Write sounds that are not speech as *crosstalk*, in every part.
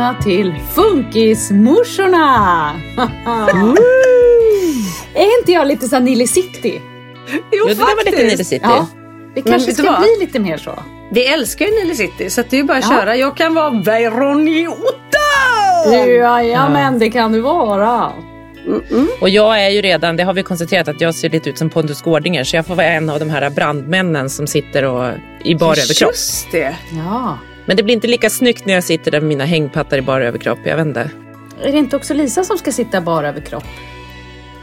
Välkomna till Funkismorsorna! *laughs* är inte jag lite såhär Nile City? Jo, Jo, det var lite Nile City. Ja, det kanske ska bli lite mer så. Vi älskar ju Nile City så att det är bara att Ja. köra. Jag kan vara Veronica! Ja, men det kan du vara. Och jag är ju redan, det har vi konstaterat, att jag ser lite ut som Pontus Gårdinger. Så jag får vara en av de här brandmännen som sitter och, i bar överkropp. Just det. Ja. Men det blir inte lika snyggt när jag sitter där med mina hängpattar i bar överkropp. Jag vet inte. Är det inte också Lisa som ska sitta bara över kropp?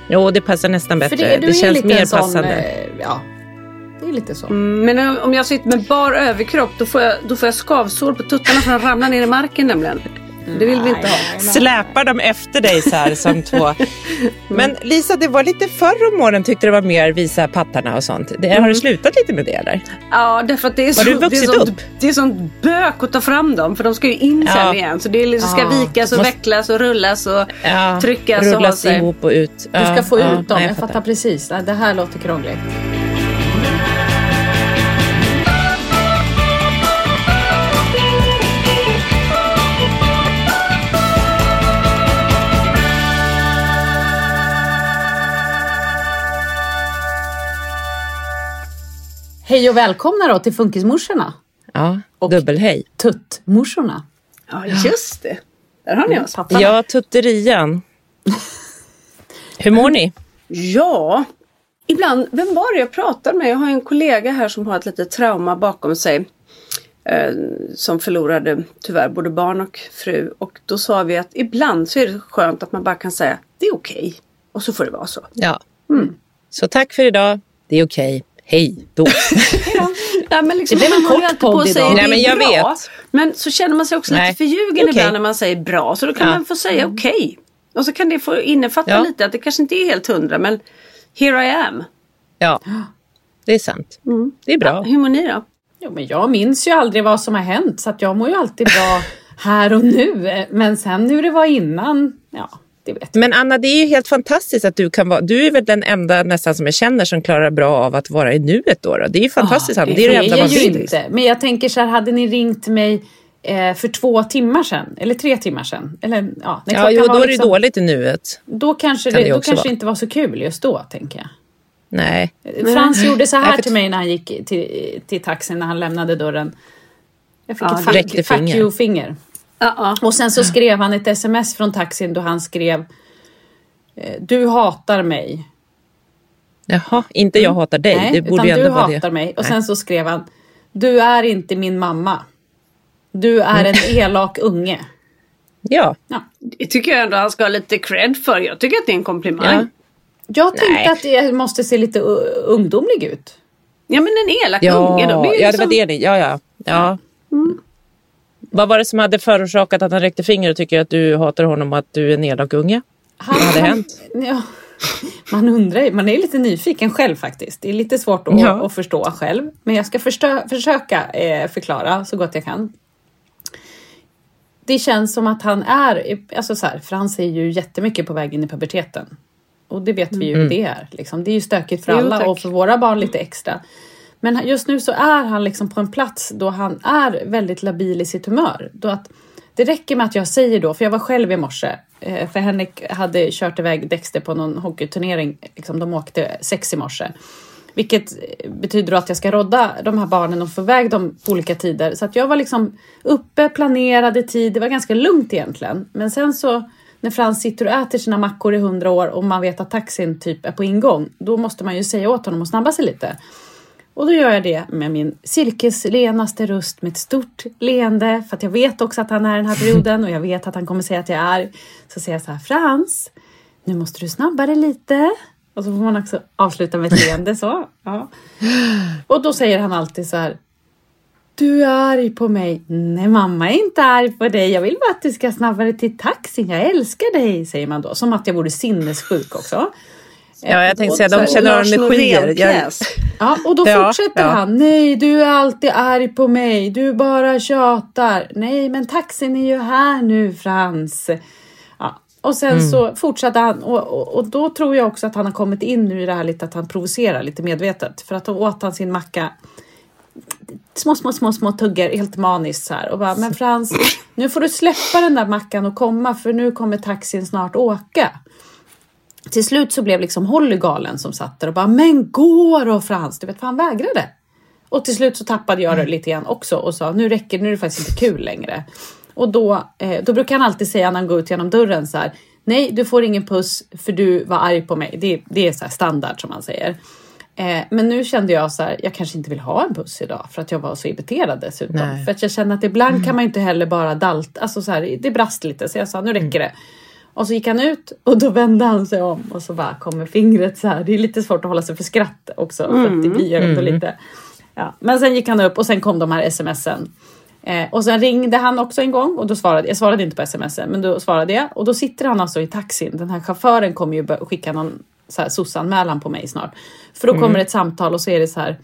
Jo, det passar nästan bättre. För Det, det, känns mer sån, passande. eh, Ja, det är lite så. Mm, Men om jag sitter med bar överkropp då får jag, då får jag skavsår på tuttarna för att ramla ner i marken nämligen. Det vill vi inte ha. Släpar dem efter dig så här som två. *laughs* Men Lisa, det var lite förr om åren tyckte det var mer visa pattarna och sånt. Det, Har du slutat lite med det eller? Ja, därför att det är, så, du det, är vuxit sånt, upp? det är sånt bök att ta fram dem för de ska ju in sen Ja. igen. Så det är liksom, ska Ja. vikas och Måste- vecklas och rullas och Ja, tryckas och ha rullas sig. ihop och ut. Du ska få ut dem, nej, jag fattar precis. Det här låter krångligt. Hej och välkomna då till Funkismorsorna. Ja, Och- dubbelhej. Tuttmorsorna. Ja, just det. Där har ni oss. Pappa. Ja, tutterian. Hur mår ni? Ja, ibland. Vem var det jag pratade med? Jag har en kollega här som har ett litet trauma bakom sig. Eh, som förlorade tyvärr både barn och fru. Och då sa vi att ibland så är det skönt att man bara kan säga det är okej. Och så får det vara så. Ja. Så tack för idag. Det är okej. Hej då. *laughs* Ja, men liksom, Det blev en kort alltid på och podd säger idag. det Nej, men är jag bra. vet. Men så känner man sig också Nej. lite förljugen Okej. ibland när man säger bra. Så då kan Ja. man få säga okej. Och så kan det få innefatta Ja. lite att det kanske inte är helt hundra men here I am. Ja, det är sant. Det är bra. Hur mår ni då? Jo, men jag minns ju aldrig vad som har hänt så att jag mår ju alltid bra *laughs* här och nu. Men sen hur det var innan, ja, det vet jag. Men Anna, det är ju helt fantastiskt att du kan vara... Du är väl den enda nästan som jag känner som klarar bra av att vara i nuet då. då. Det är ju fantastiskt. Anna. det är det enda man ju vill. inte. Men jag tänker så här, hade ni ringt mig eh, för två timmar sedan, eller tre timmar sedan, eller ja, när Ja, jo, då är det liksom- dåligt i nuet. Då kanske Kan det, det då kanske det vara. inte var så kul just då, tänker jag. Nej. Frans gjorde så här till mig när han gick till, till taxin när han lämnade dörren. Jag fick Ja, ett fuck, fuck finger. you-finger. Ja, ja. Och sen så skrev han ett sms från taxin då han skrev eh, Du hatar mig. Jaha, inte jag hatar dig. Nej, det borde utan ju ändå du vara hatar det. mig. Och Nej. sen så skrev han Du är inte min mamma. Du är en elak unge. Ja. Det tycker jag ändå han ska ha lite cred för. Jag tycker att det är en komplimang. Ja. Ja, Jag tänkte Nej. att det måste se lite uh, ungdomlig ut. men en elak Ja, unge. De är ju ja, det var det ni, ja, ja. ja. Vad var det som hade förorsakat att han räckte finger och tycker att du hatar honom och att du är en elak unge? Han, Vad hade hänt? Ja, man undrar ju, man är lite nyfiken själv faktiskt. Det är lite svårt att, Ja. att förstå själv. Men jag ska förstö- försöka eh, förklara så gott jag kan. Det känns som att han är, alltså så här, Frans är ju jättemycket på väg in i puberteten. Och det vet vi ju hur det är. Liksom. Det är ju stökigt för Jo, alla tack. och för våra barn lite extra. Men just nu så är han liksom på en plats då han är väldigt labil i sitt humör. Då att det räcker med att jag säger då, för jag var själv i morse, eh, för Henrik hade kört iväg Dexter på någon hockeyturnering. Liksom, de åkte sex i morse. Vilket betyder då att jag ska rodda de här barnen och få iväg dem på olika tider. Så att jag var liksom uppe, planerade tid, det var ganska lugnt egentligen. Men sen så när Frans sitter och äter sina mackor i hundra år och man vet att taxin typ är på ingång, då måste man ju säga åt honom att snabba sig lite. Och då gör jag det med min silkeslenaste röst med ett stort leende för att jag vet också att han är den här perioden och jag vet att han kommer säga att jag är. Så säger jag så här, Frans, nu måste du snabba dig lite. Och så får man också avsluta med ett leende så. Ja. Och då säger han alltid så här, du är arg på mig. Nej, mamma är inte arg på dig. Jag vill bara att du ska snabba dig till taxin. Jag älskar dig, säger man då. Som att jag vore sinnessjuk också. Ja, jag tänkte Och säga, så de känner av Lars energier. Jag. Ja, och då fortsätter ja. han. Nej, du är alltid arg på mig. Du bara tjatar. Nej, men taxin är ju här nu, Frans. Ja. Och sen Mm. så fortsatte han och, och, och då tror jag också att han har kommit in nu i det här lite att han provocerar lite medvetet. För att då åt han sin macka små, små, små, små tuggar helt maniskt så här och bara, men Frans, nu får du släppa den där mackan och komma för nu kommer taxin snart åka. Till slut så blev liksom Holly galen som satt där och bara, men gå då Frans, du vet för han vägrade. Och till slut så tappade jag det lite grann också och sa, nu räcker det, nu är det faktiskt inte kul längre. Och då, eh, då brukar han alltid säga när han går ut genom dörren så här, nej du får ingen puss för du var arg på mig. Det, det är så standard som man säger. Eh, men nu kände jag så här, jag kanske inte vill ha en puss idag för att jag var så irriterad dessutom. Nej. För att jag känner att ibland kan man inte heller bara dalta, alltså så här, det brast lite så jag sa nu räcker det. Och så gick han ut och då vände han sig om och så bara kommer fingret så här. Det är lite svårt att hålla sig för skratt också för att det blir ju ändå lite. Ja. Men sen gick han upp och sen kom de här smsen. Eh, och sen ringde han också en gång och då svarade jag svarade inte på smsen men då svarade jag och då sitter han alltså i taxin. Den här chauffören kommer ju skicka någon så här på mig snart. För då kommer ett samtal och så är det så här.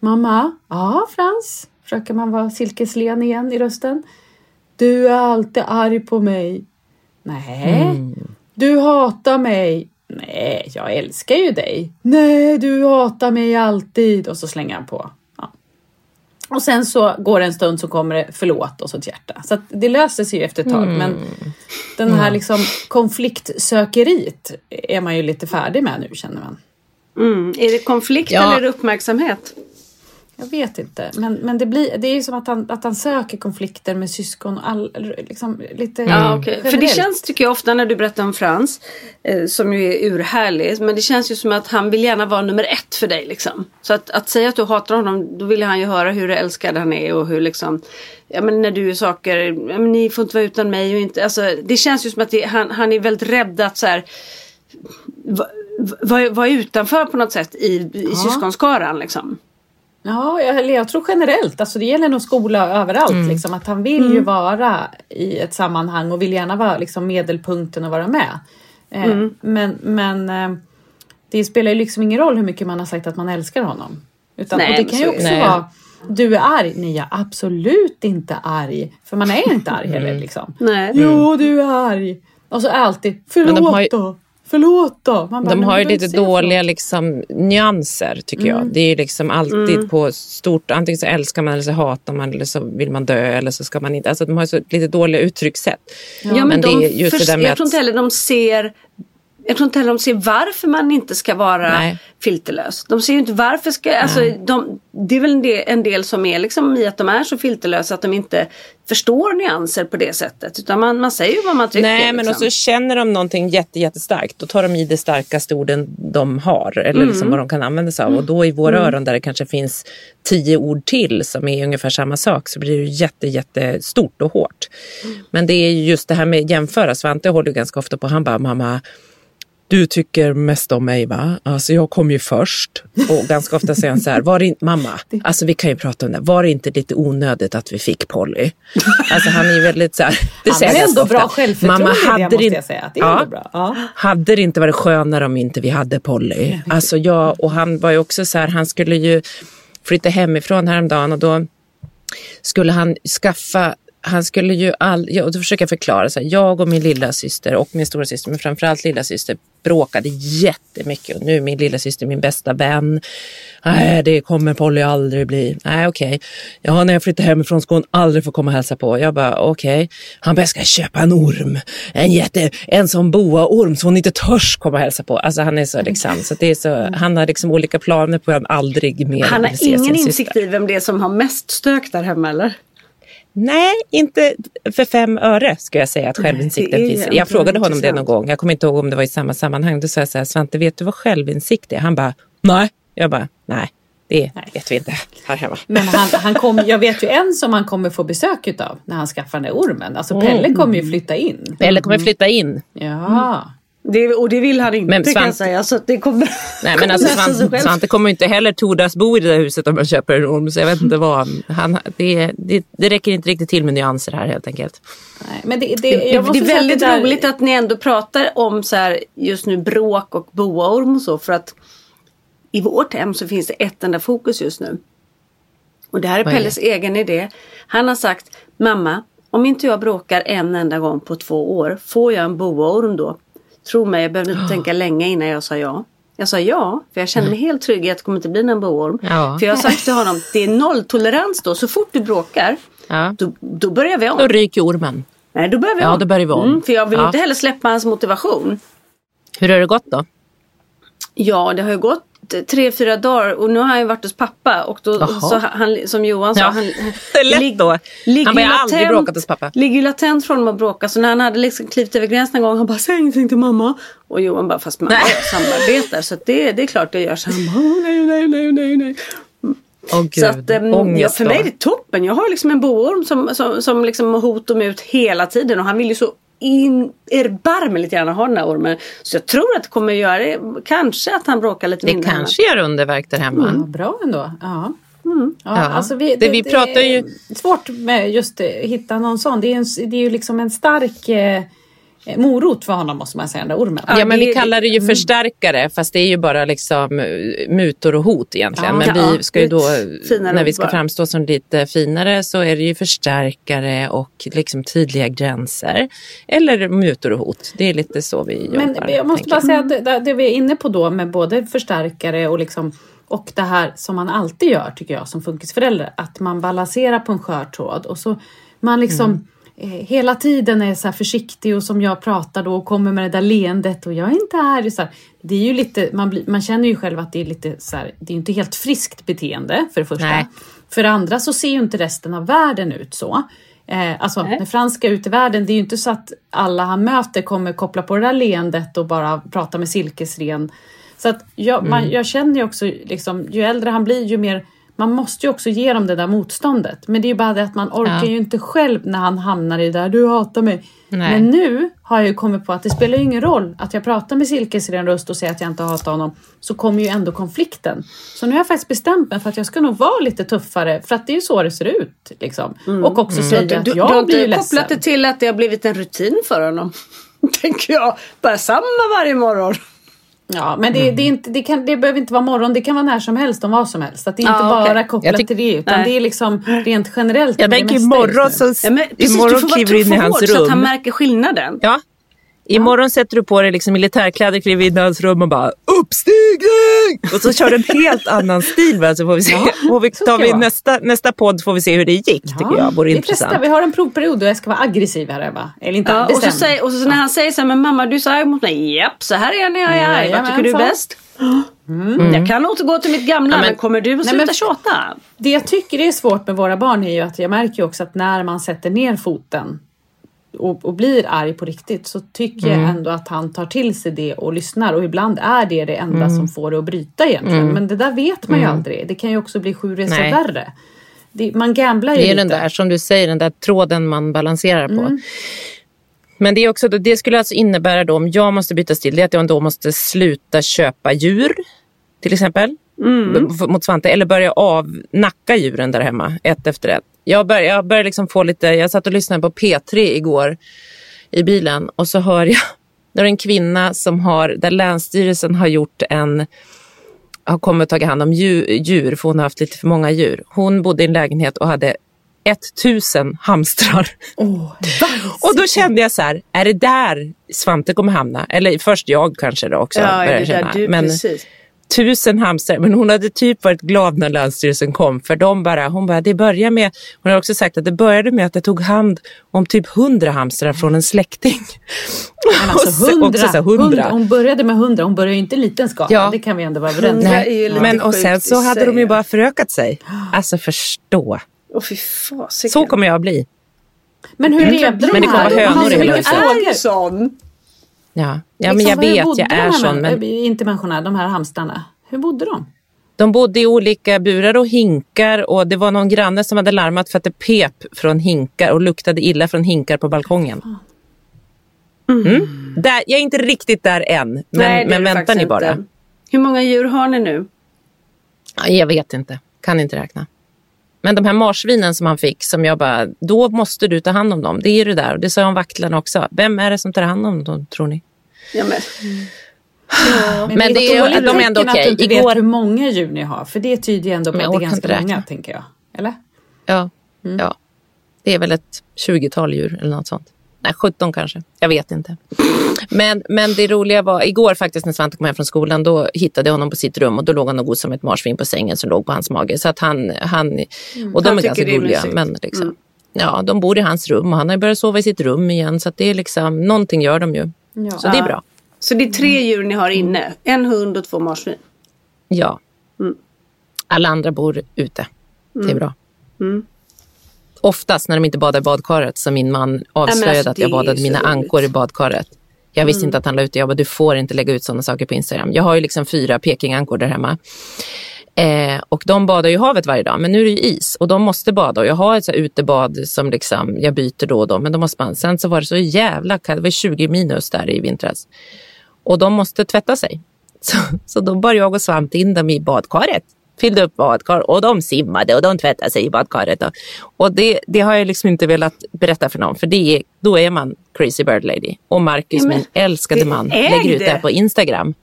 Mamma, ja Frans, försöker man vara silkeslen igen i rösten. Du är alltid arg på mig. Nej, du hatar mig. Nej, jag älskar ju dig. Nej, du hatar mig alltid. Och så slänger han på. Ja. Och sen så går det en stund så kommer det förlåt och så ett hjärta. Så det löser sig ju efter ett tag. Men den här liksom konfliktsökeriet är man ju lite färdig med nu känner man. Mm. Är det konflikt Ja. eller uppmärksamhet? Jag vet inte, men, men det, blir, det är ju som att han, att han söker konflikter med syskon och all, liksom lite Ja, okej. För det känns, tycker jag, ofta när du berättar om Frans, eh, som ju är urhärlig, men det känns ju som att han vill gärna vara nummer ett för dig. Liksom. Så att, att säga att du hatar honom, då vill han ju höra hur älskad han är och hur liksom, ja men när du gör saker, ja, men ni får inte vara utan mig och inte, alltså det känns ju som att det, han, han är väldigt rädd att så här, va- va- vara vara utanför på något sätt i, i syskonskaran liksom. Ja, jag, jag tror generellt, alltså det gäller nog skola överallt, liksom, att han vill ju vara i ett sammanhang och vill gärna vara liksom, medelpunkten och vara med. Eh, Men, men eh, det spelar ju liksom ingen roll hur mycket man har sagt att man älskar honom. Utan, Nej, och det kan ju också det. vara, du är arg, nej jag är absolut inte arg. För man är inte arg heller liksom. Nej. Jo, du är arg. Och så alltid, förlåt ju- då, förlåt då. Man bara, De "Men har ju lite dåliga liksom, nyanser tycker jag. Det är ju liksom alltid på stort, antingen så älskar man eller så hatar man eller så vill man dö eller så ska man inte. Alltså de har ju så lite dåliga uttryckssätt. Ja, men, Men det de är just det där med jag tror inte heller de ser Jag tror inte heller de ser varför man inte ska vara Nej. filterlös. De ser ju inte varför ska, alltså, de, det är väl en del, en del som är liksom i att de är så filterlösa att de inte förstår nyanser på det sättet. Utan man, man säger ju vad man tycker. Nej, men liksom. och så känner de någonting jätte, jättestarkt. Då tar de i det starkaste orden de har. Eller Mm. liksom vad de kan använda sig av. Och då i våra öron där det kanske finns tio ord till som är ungefär samma sak så blir det jätte, jättestort och hårt. Mm. Men det är ju just det här med jämföra. Svante håller ganska ofta på. Han bara, mamma du tycker mest om mig va? Alltså jag kom ju först. Och ganska ofta säger han så här, var det inte, mamma, alltså vi kan ju prata om det, var det inte lite onödigt att vi fick Polly? Alltså han är ju väldigt så här, det Han säger jag ändå ganska bra ofta. självförtroende i det, måste jag säga. Det är ändå bra. Ja. Hade det inte varit skönare om inte vi hade Polly? Alltså jag, och han var ju också så här, han skulle ju flytta hemifrån häromdagen och då skulle han skaffa han skulle ju all, ja, och då försöker jag förklara, så här, jag och min lilla syster och min stora syster, men framförallt lilla syster bråkade jättemycket och nu är min lilla syster min bästa vän. Nej, det kommer Polly aldrig bli. Nej, okej. Ja, när jag flyttar hemifrån ska hon aldrig få komma och hälsa på. Jag bara, okej. Han bara, jag ska köpa en orm. En jätte, en sån boaorm så hon inte törs komma och hälsa på. Alltså han är så liksom, så det är så, han har liksom olika planer på hur han aldrig mer Han vill har se ingen sin insikt syster. i vem det är som har mest stök där hemma eller? Nej, inte för fem öre ska jag säga att självinsikten är finns. Jag frågade honom det någon gång. Jag kommer inte ihåg om det var i samma sammanhang. Då sa jag så här, Svante, vet du vad självinsikt är? Han bara, nej. Jag bara, nej, det vet vi inte här hemma. Men han, han kom, jag vet ju en som han kommer få besök utav när han skaffar den där ormen. Alltså Pelle Mm. kommer ju flytta in. Eller kommer flytta in. Ja. Det, och det vill han inte Men kan jag Svante- säga. Så det kommer, Nej, men alltså, Svante. Svante kommer inte heller tordas bo i det där huset om man köper en orm. Så jag vet inte vad. Han, det, det, det räcker inte riktigt till med nyanser här helt enkelt. Nej, men det, det, Det, jag det måste är väldigt det där- roligt att ni ändå pratar om så här, just nu bråk och boaorm och så. För att i vårt hem så finns det ett enda fokus just nu. Och det här är Vad är Pelles egen idé. Han har sagt Mamma, om inte jag bråkar en enda gång på två år, får jag en boaorm då? Tro mig, jag behövde inte tänka länge innan jag sa ja. Jag sa ja, för jag kände mig helt trygg i att det kommer inte bli någon boaorm. Ja. För jag har sagt till honom, det är nolltolerans då. Så fort du bråkar, Ja. då, då börjar vi om. Då ryker ormen. Nej, då börjar vi Ja, om. då börjar vi om. Mm, för jag vill Ja. inte heller släppa hans motivation. Hur har det gått då? Ja, det har ju gått tre, fyra dagar och nu har han ju varit hos pappa och då, Jaha. så han, som Johan sa. Ja, Han, *laughs* lig- då. ligger Han bara, ju "Jag har aldrig bråkat hos pappa." Ligger ju latent från att bråka så när han hade liksom klivit över gränsen en gång han bara säg ingenting till mamma. Och Johan bara fast mamma Nej. samarbetar så det, det är klart det gör så. Han bara "Åh, nej, nej, nej, nej, nej. Gud, Så att, ehm, ja, för mig är det toppen. Jag har liksom en boorm som, som, som liksom har hot och mut hela tiden och han vill ju så in, erbarmligt gärna ha den här ormen. Så jag tror att det kommer göra det. Kanske att han bråkar lite Det mindre. hemma. kanske gör underverk där hemma. Ja, bra ändå. Ja. Mm. Ja, Ja. Alltså vi, Det vi pratar ju- är svårt med just eh, hitta någon sån. Det är, en, det är ju liksom en stark eh, morot för honom måste man säga, den där ormen. Ja, men vi kallar det ju förstärkare fast det är ju bara liksom eh, mutor och hot egentligen. Ja. men vi ska ju då, när vi ska framstå som lite finare så är det ju förstärkare och liksom tydliga gränser. Eller mutor och hot. Det är lite så vi jobbar. Men jag måste tänker bara säga att det, det- vi är inne på då med både förstärkare och liksom och det här som man alltid gör tycker jag som funkisförälder. Att man balanserar på en skör tråd och så man liksom eh, hela tiden är så här försiktig och som jag pratar då och kommer med det där leendet och jag är inte här. Så här. Det är ju lite, man, blir, man känner ju själv att det är lite så här, det är inte helt friskt beteende för det första. Nej. För det andra så ser ju inte resten av världen ut så. Eh, alltså när Frans ska ut i världen, det är ju inte så att alla han möter kommer koppla på det där leendet och bara prata med silkesren. Så att jag, man, jag känner ju också, liksom, ju äldre han blir ju mer man måste ju också ge dem det där motståndet. Men det är ju bara det att man orkar Ja. ju inte själv när han hamnar i det där, du hatar mig. Nej. Men nu har jag ju kommit på att det spelar ju ingen roll att jag pratar med silkesren röst och säger att jag inte hatar honom. Så kommer ju ändå konflikten. Så nu har jag faktiskt bestämt mig för att jag ska nog vara lite tuffare. För att det är ju så det ser ut. Liksom. Och också säga Du, att du, du jag har blir ju inte ledsen. kopplat det till att det har blivit en rutin för honom? *laughs* Tänker jag. Bara samma varje morgon. Ja, men det, Mm. det, är inte, det, kan, det behöver inte vara morgon, det kan vara när som helst om vad som helst. Att det är inte Ja, bara okej. kopplat till det utan Nej. det är liksom rent generellt. Jag tänker imorgon så Ja, men precis, du imorgon får vara tuff i och hans hård så att han märker skillnaden. Ja. Imorgon sätter du på dig liksom militärkläder, kliver in i hans rum och bara uppstigning! Och så kör du en helt *laughs* annan stil. Va? Så får vi se. Ja, och vi, tar ska vi nästa, nästa podd får vi se hur det gick. tycker jag vore vi intressant. testar. Vi har en provperiod då jag ska vara aggressiv här Eva. Eller inte, Ja, och, så säger, och så när han säger så här, men mamma du är så arg mot mig. Japp, så här är jag när jag är arg. Vad tycker du är bäst? Jag kan återgå till mitt gamla, men, men- kommer du att Nej, sluta men- tjata? Det jag tycker är svårt med våra barn är ju att jag märker ju också att när man sätter ner foten och, och blir arg på riktigt så tycker Mm. jag ändå att han tar till sig det och lyssnar och ibland är det det enda Mm. som får det att bryta egentligen. Men det där vet man ju aldrig. Det kan ju också bli sju resor värre. Det, man gamblar ju Det är lite. den där, som du säger, den där tråden man balanserar på. Mm. Men det, är också, det skulle alltså innebära då, om jag måste byta stil, det är att jag då måste sluta köpa djur, till exempel, Mm. mot Svante, eller börja avnacka djuren där hemma, ett efter ett. Jag börjar, jag börjar liksom få lite, jag satt och lyssnade på P3 igår i bilen och så hör jag, *laughs* det är en kvinna som har, där Länsstyrelsen har gjort en har kommit och tagit hand om djur, för hon har haft lite för många djur. Hon bodde i en lägenhet och hade 1000 hamstrar. *laughs* och då kände jag så här, är det där Svante kommer hamna? Eller först jag kanske då också. Ja, började är det där du, Men precis. Tusen hamstrar. Men hon hade typ varit glad när Länsstyrelsen kom. För de bara, hon bara, det börjar med, hon har också sagt att det började med att jag tog hand om typ hundra hamstrar från en släkting. Men alltså så- hundra, hundra. Hon började med hundra, hon började ju inte i liten skala. Ja. Det kan vi ändå vara överens om. Men och sen så hade sig. de ju bara förökat sig. Alltså förstå. Åh fy fasiken. Så kommer jag att bli. Men hur levde Men det de kommer här? vara De har hönor i huset. frågor. är ju sån. Ja, ja men Liksom, jag hur vet, jag är här sån. Men Inte människorna, de här hamstrarna. Hur bodde de? de bodde i olika burar och hinkar och det var någon granne som hade larmat för att det pep från hinkar och luktade illa från hinkar på balkongen. Mm. Där, jag är inte riktigt där än, men, Nej, men vänta ni bara. inte. Hur många djur har ni nu? Ja, Jag vet inte, kan inte räkna. Men de här marsvinen som han fick, som jag bara, då måste du ta hand om dem. Det är det där och det sa jag om vaktlarna också. Vem är det som tar hand om dem tror ni? Ja, men. Men är det är- dåligt de är ändå okej. att du inte Igår- vet hur många djur ni har. För det tyder ju ändå på Men att det är ganska många, tänker jag. Eller? Ja, Mm. ja. Det är väl ett 20-tal djur eller något sånt. Nej, 17 kanske. Jag vet inte. Men, men det roliga var, igår faktiskt när Svante kom hem från skolan, då hittade jag honom på sitt rum och då låg han och gosade som ett marsvin på sängen som låg på hans mage. Så att han, han och de Han är ganska gulliga. Men liksom, Ja, de bor i hans rum och han har börjat sova i sitt rum igen. Så att det är liksom, någonting gör de ju. Ja. Så det är bra. Så det är tre djur ni har inne. En hund och två marsvin. Ja. Alla andra bor ute. Det är bra. Oftast när de inte badar i badkaret som min man avslöjade alltså, att jag badade mina roligt. ankor i badkaret. Jag visste inte att han la ut det. Jag bara, du får inte lägga ut sådana saker på Instagram. Jag har ju liksom fyra Pekingankor där hemma. Eh, och de badar ju havet varje dag, men nu är det ju is och de måste bada. Och jag har ett så utebad som liksom, jag byter då och då, men de måste man. Sen så var det så jävla kallt, det var 20 minus där i vintras. Och de måste tvätta sig. *laughs* Så, så då bar jag och Svante in dem i badkaret. Fyllde upp badkar och de simmade och de tvättade sig i badkaret. Och, och det, det har jag liksom inte velat berätta för någon, för det då är man crazy bird lady. Och Marcus, Ja, min älskade man, lägger ut det här på Instagram.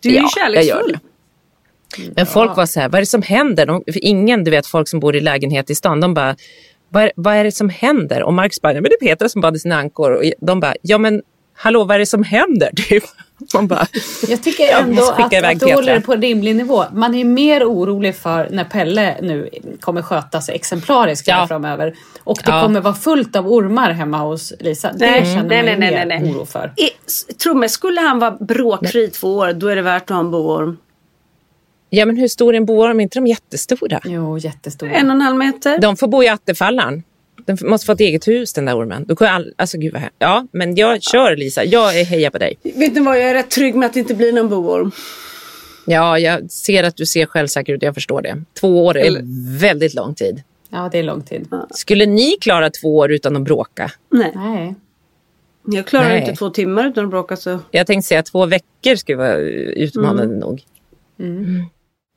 Du är Ja, kärleksfull. Men folk var så här, vad är det som händer? De, ingen, du vet folk som bor i lägenhet i stan, de bara, vad är, vad är det som händer? Och Marcus bara, "Nej, men det är Petra som badar sina ankor. Och de bara, ja men hallå vad är det som händer? *laughs* Typ. Man bara, Jag tycker Jag ändå skicka att, att du håller det på en rimlig nivå. Man är mer orolig för när Pelle nu kommer sköta sig exemplariskt Ja. framöver. Och det Ja. kommer vara fullt av ormar hemma hos Lisa. Det Nej, känner nej, man ju nej, mer nej, nej. oro för. I- Tro mig, skulle han vara bråkfri i två år, då är det värt att ha en boorm. ja men hur stor är en boorm? Är inte de jättestora? Jo, jättestora. En och en halv meter. De får bo i Attefallaren. Den måste få ett eget hus den där ormen. Då kan all, alltså gud vad hem- Ja, men jag kör Lisa. Jag är hejar på dig. Vet ni vad, jag är rätt trygg med att det inte blir någon boorm. Ja, jag ser att du ser självsäker ut. Jag förstår det. Två år är väldigt lång tid. Ja, det är lång tid. Skulle ni klara två år utan att bråka? Nej, Nej. jag klarar Nej. inte två timmar utan att bråka så. Jag tänkte säga två veckor skulle vara utmanande nog. Mm.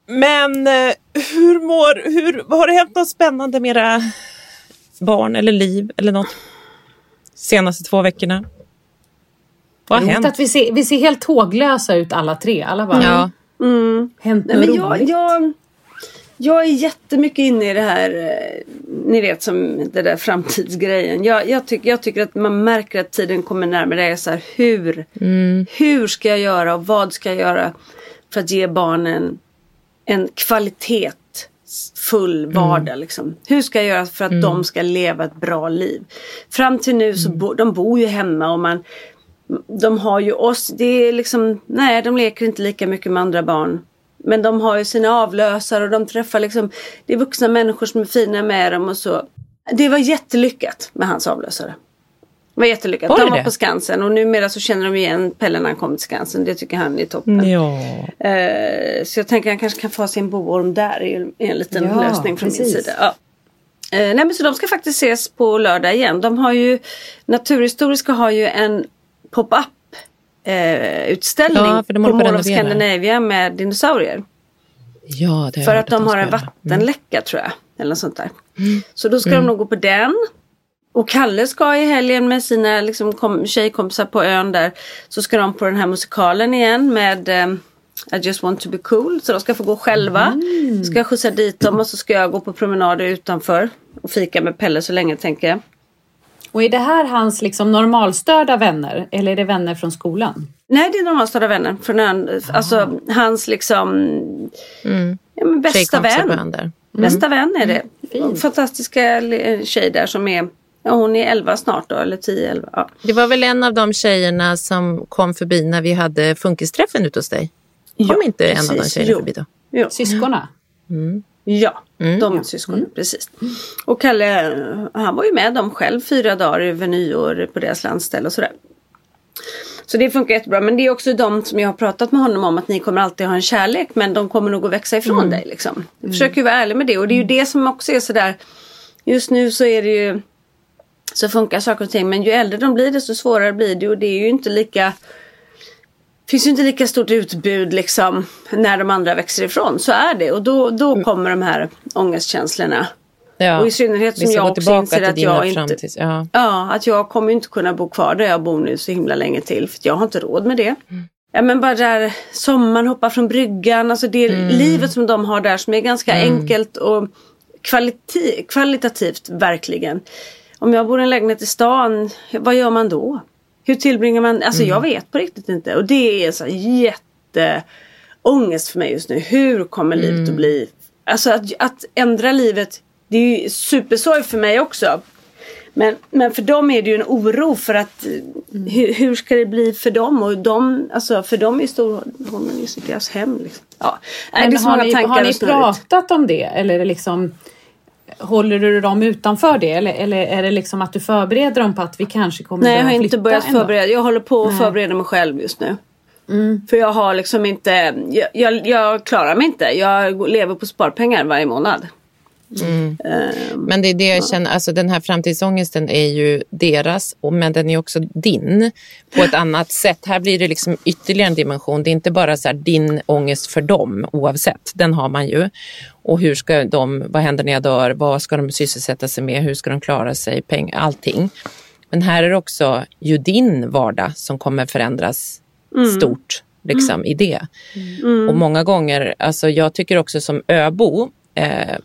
Men eh, hur mår, hur, har det hänt något spännande med era barn eller liv eller något? Senaste två veckorna? Vad har hänt? att vi ser, vi ser helt håglösa ut alla tre. Alla bara, Ja, hänt Nej, men jag, jag, jag är jättemycket inne i det här eh, ni vet som det där framtidsgrejen. Jag, jag, tyck, jag tycker att man märker att tiden kommer närmare. Det är så här, hur, Mm. hur ska jag göra och vad ska jag göra för att ge barnen en kvalitetsfull vardag. Liksom. Hur ska jag göra för att de ska leva ett bra liv? Fram till nu så bo, de bor ju hemma och man de har ju oss, det är liksom, nej de leker inte lika mycket med andra barn. Men de har ju sina avlösare och de träffar liksom, det är vuxna människor som är fina med dem och så. Det var jättelyckat med hans avlösare. Var jättelyckat. Var de var det? på Skansen och numera så känner de igen Pelle när han kommer till Skansen. Det tycker han är toppen. Ja. Eh, så jag tänker han kanske kan få sin boorm där. Det är en liten Ja, lösning från min precis. sida. Ja. Eh, nej men så de ska faktiskt ses på lördag igen. De har ju Naturhistoriska har ju en pop-up eh, utställning Ja, de på Mall att of. Scandinavia med dinosaurier. Ja, För hört att de har en göra. vattenläcka tror jag. Eller något sånt där. Mm. Så då ska de nog gå på den. Och Kalle ska i helgen med sina liksom, kom, tjejkompisar på ön där. Så ska de på den här musikalen igen med eh, I just want to be cool. Så de ska få gå själva. Mm. Ska jag skjutsa dit dem och så ska jag gå på promenader utanför. Och fika med Pelle så länge tänker jag. Och är det här hans liksom normalstörda vänner eller är det vänner från skolan? Nej det är normalstörda vänner. Från ön. Alltså hans liksom ja, men bästa vän. Bästa vän är det. Fint. Fantastiska tjej där som är, ja hon är 11 snart då, eller 10-11. Ja. Det var väl en av de tjejerna som kom förbi när vi hade funkisträffen ute hos dig? Kom Ja, inte en av de precis. tjejerna Jo. förbi då? Jo. Syskona? Ja, Mm. de syskonen, precis. Och Kalle, han var ju med dem själv fyra dagar över nyår på deras landställe och sådär. Så det funkar jättebra. Men det är också de som jag har pratat med honom om att ni kommer alltid ha en kärlek men de kommer nog att växa ifrån dig. Liksom. Jag försöker ju vara ärlig med det och det är ju det som också är sådär. Just nu så är det ju så funkar saker och ting men ju äldre de blir desto svårare blir det och det är ju inte lika finns ju inte lika stort utbud liksom när de andra växer ifrån. Så är det och då, då kommer de här ångestkänslorna. Ja. Och i synnerhet som jag också inser att jag inte... Ja. Ja, att jag kommer inte kunna bo kvar där jag bor nu så himla länge till. För jag har inte råd med det. Ja men bara där sommaren, hoppa från bryggan. Alltså det livet som de har där som är ganska enkelt och kvalitativt verkligen. Om jag bor i en lägenhet i stan, vad gör man då? Hur tillbringar man? Alltså jag vet på riktigt inte. Och det är så jätteångest för mig just nu. Hur kommer livet att bli? Alltså att, att ändra livet, det är ju supersorg för mig också. Men, men för dem är det ju en oro för att eh, hur, hur ska det bli för dem? Och de, alltså för dem är Storholmen ju deras hem. Liksom. Ja. Nej, det är Men så har, många ni, tankar har ni pratat om det eller liksom Håller du dem utanför det eller, eller är det liksom att du förbereder dem på att vi kanske kommer Nej, jag har inte börjat ändå? förbereda. Jag håller på att förbereda mig själv just nu. För jag har liksom inte, jag, jag, jag klarar mig inte. Jag lever på sparpengar varje månad. Men det är det jag känner, alltså den här framtidsångesten är ju deras, men den är också din på ett annat sätt. Här blir det liksom ytterligare en dimension. Det är inte bara så här din ångest för dem oavsett, den har man ju. Och hur ska de, vad händer när jag dör, vad ska de sysselsätta sig med, hur ska de klara sig, pengar, allting. Men här är det också ju din vardag som kommer förändras stort liksom, i det. Och många gånger, alltså jag tycker också som öbo, eh,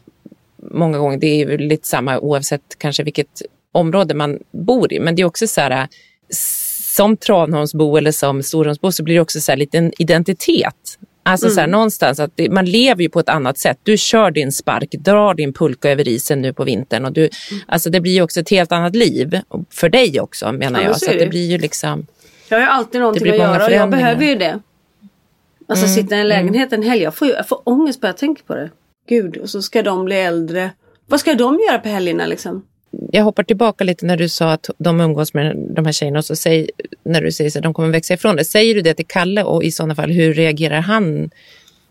många gånger, det är ju lite samma oavsett kanske vilket område man bor i, men det är också så här, som Tranholmsbo eller som Storholmsbo så blir det också så här lite en identitet. Alltså så här, någonstans att det, man lever ju på ett annat sätt. Du kör din spark, drar din pulka över isen nu på vintern och du, alltså det blir ju också ett helt annat liv för dig också menar Ja, men jag. så Så att det. blir ju liksom, Jag har ju alltid någonting att göra och jag behöver ju det. Alltså sitta i en lägenhet en helg. Jag får, jag får ångest bara jag tänker på det. Gud, och så ska de bli äldre. Vad ska de göra på helgerna liksom? jag hoppar tillbaka lite när du sa att de umgås med de här tjejerna och så säg, när du säger att de kommer växa ifrån det. Säger du det till Kalle och i sådana fall hur reagerar han?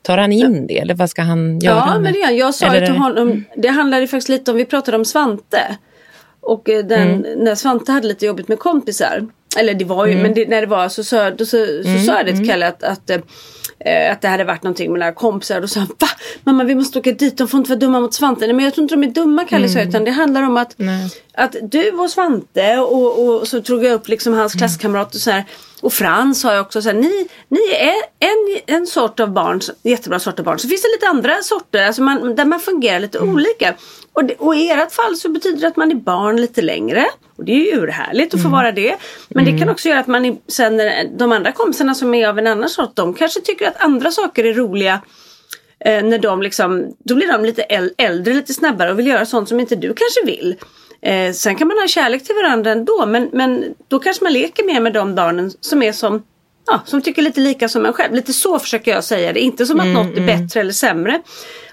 Tar han in det eller vad ska han göra? Ja, men det han. Jag sa Eller till är- honom, det handlade faktiskt lite om, vi pratade om Svante. Och eh, den, Mm. när Svante hade lite jobbigt med kompisar. Eller det var ju, men det, när det var så, så, då, så, så sa jag det till Kalle att, att eh, att det hade varit någonting med några kompisar. Och så han, va? Mamma vi måste åka dit, de får inte vara dumma mot Svante. Nej, men jag tror inte de är dumma Kalle mm. utan det handlar om att, att du och Svante och, och så tog jag upp liksom hans mm. klasskamrat och så här. Och Frans har jag också så här, ni, ni är en, en sort av barn, jättebra sort av barn. Så finns det lite andra sorter alltså man, där man fungerar lite mm. olika. Och, det, och i ert fall så betyder det att man är barn lite längre. Och det är ju urhärligt att få mm. vara det. Men det kan mm. också göra att man sen de andra kompisarna som är av en annan sort, de kanske tycker att andra saker är roliga. Eh, när de liksom, då blir de lite äldre, lite snabbare och vill göra sånt som inte du kanske vill. Eh, sen kan man ha kärlek till varandra ändå men, men då kanske man leker mer med de barnen som är som Ja, som tycker lite lika som en själv. Lite så försöker jag säga det. Inte som att mm, något är mm. bättre eller sämre.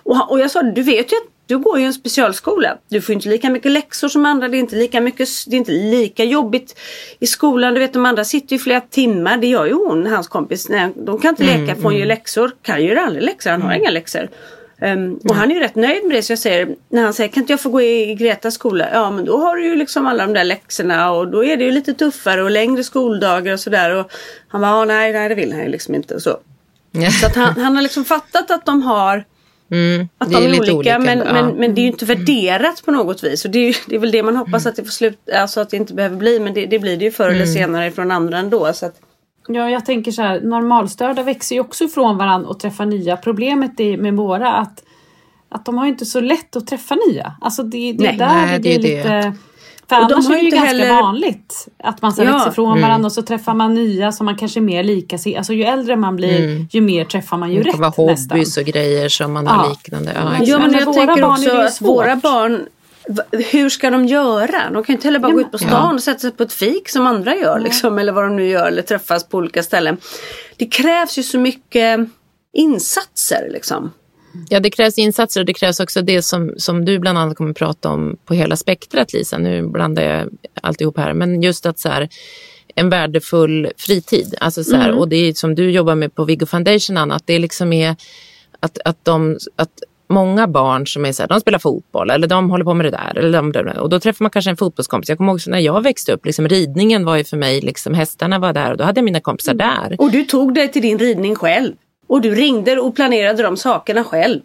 Och, och jag sa du vet ju att du går ju en specialskola. Du får inte lika mycket läxor som andra. Det är inte lika, mycket, det är inte lika jobbigt i skolan. Du vet de andra sitter ju flera timmar. Det gör ju hon, hans kompis. Nej, de kan inte leka mm, för hon mm. läxor. Kan ju aldrig läxor. Han har mm. inga läxor. Um, och han är ju rätt nöjd med det så jag säger när han säger kan inte jag få gå i Gretas skola? Ja men då har du ju liksom alla de där läxorna och då är det ju lite tuffare och längre skoldagar och sådär. Och han bara nej, nej det vill han ju liksom inte. Så så att han, han har liksom fattat att de har Mm, att de är, är olika, olika men, ja. men, men det är ju inte värderat på något vis. Och det är, det är väl det man hoppas mm. att det får slut, alltså att det inte behöver bli. Men det, det blir det ju förr eller mm. senare från andra ändå. Så att... Ja, jag tänker så här, normalstörda växer ju också ifrån varandra och träffar nya. Problemet är med våra att, att de har inte så lätt att träffa nya. Alltså det, det är där nej, det det lite... Det. För och annars de är det ju ganska heller... vanligt att man så ja. växer ifrån mm. varandra och så träffar man nya som man kanske är mer lika Alltså ju äldre man blir mm. ju mer träffar man ju det rätt vara hobbys och grejer som man ja. har liknande. Ja, ja men jag tänker också att våra barn hur ska de göra? De kan ju inte heller bara ja, gå ut på stan ja. och sätta sig på ett fik som andra gör. Liksom, eller vad de nu gör eller träffas på olika ställen. Det krävs ju så mycket insatser liksom. Ja, det krävs insatser och det krävs också det som, som du bland annat kommer att prata om på hela spektrat, Lisa. Nu blandar jag alltihop här, men just att så här, en värdefull fritid. Alltså så här, mm. Och det är som du jobbar med på Viggo Foundation, Anna, att det liksom är att, att, de, att många barn som är så här, de spelar fotboll eller de håller på med det där. Eller de, och då träffar man kanske en fotbollskompis. Jag kommer ihåg när jag växte upp, liksom, ridningen var ju för mig, liksom, hästarna var där och då hade jag mina kompisar mm. där. Och du tog dig till din ridning själv? Och du ringde och planerade de sakerna själv?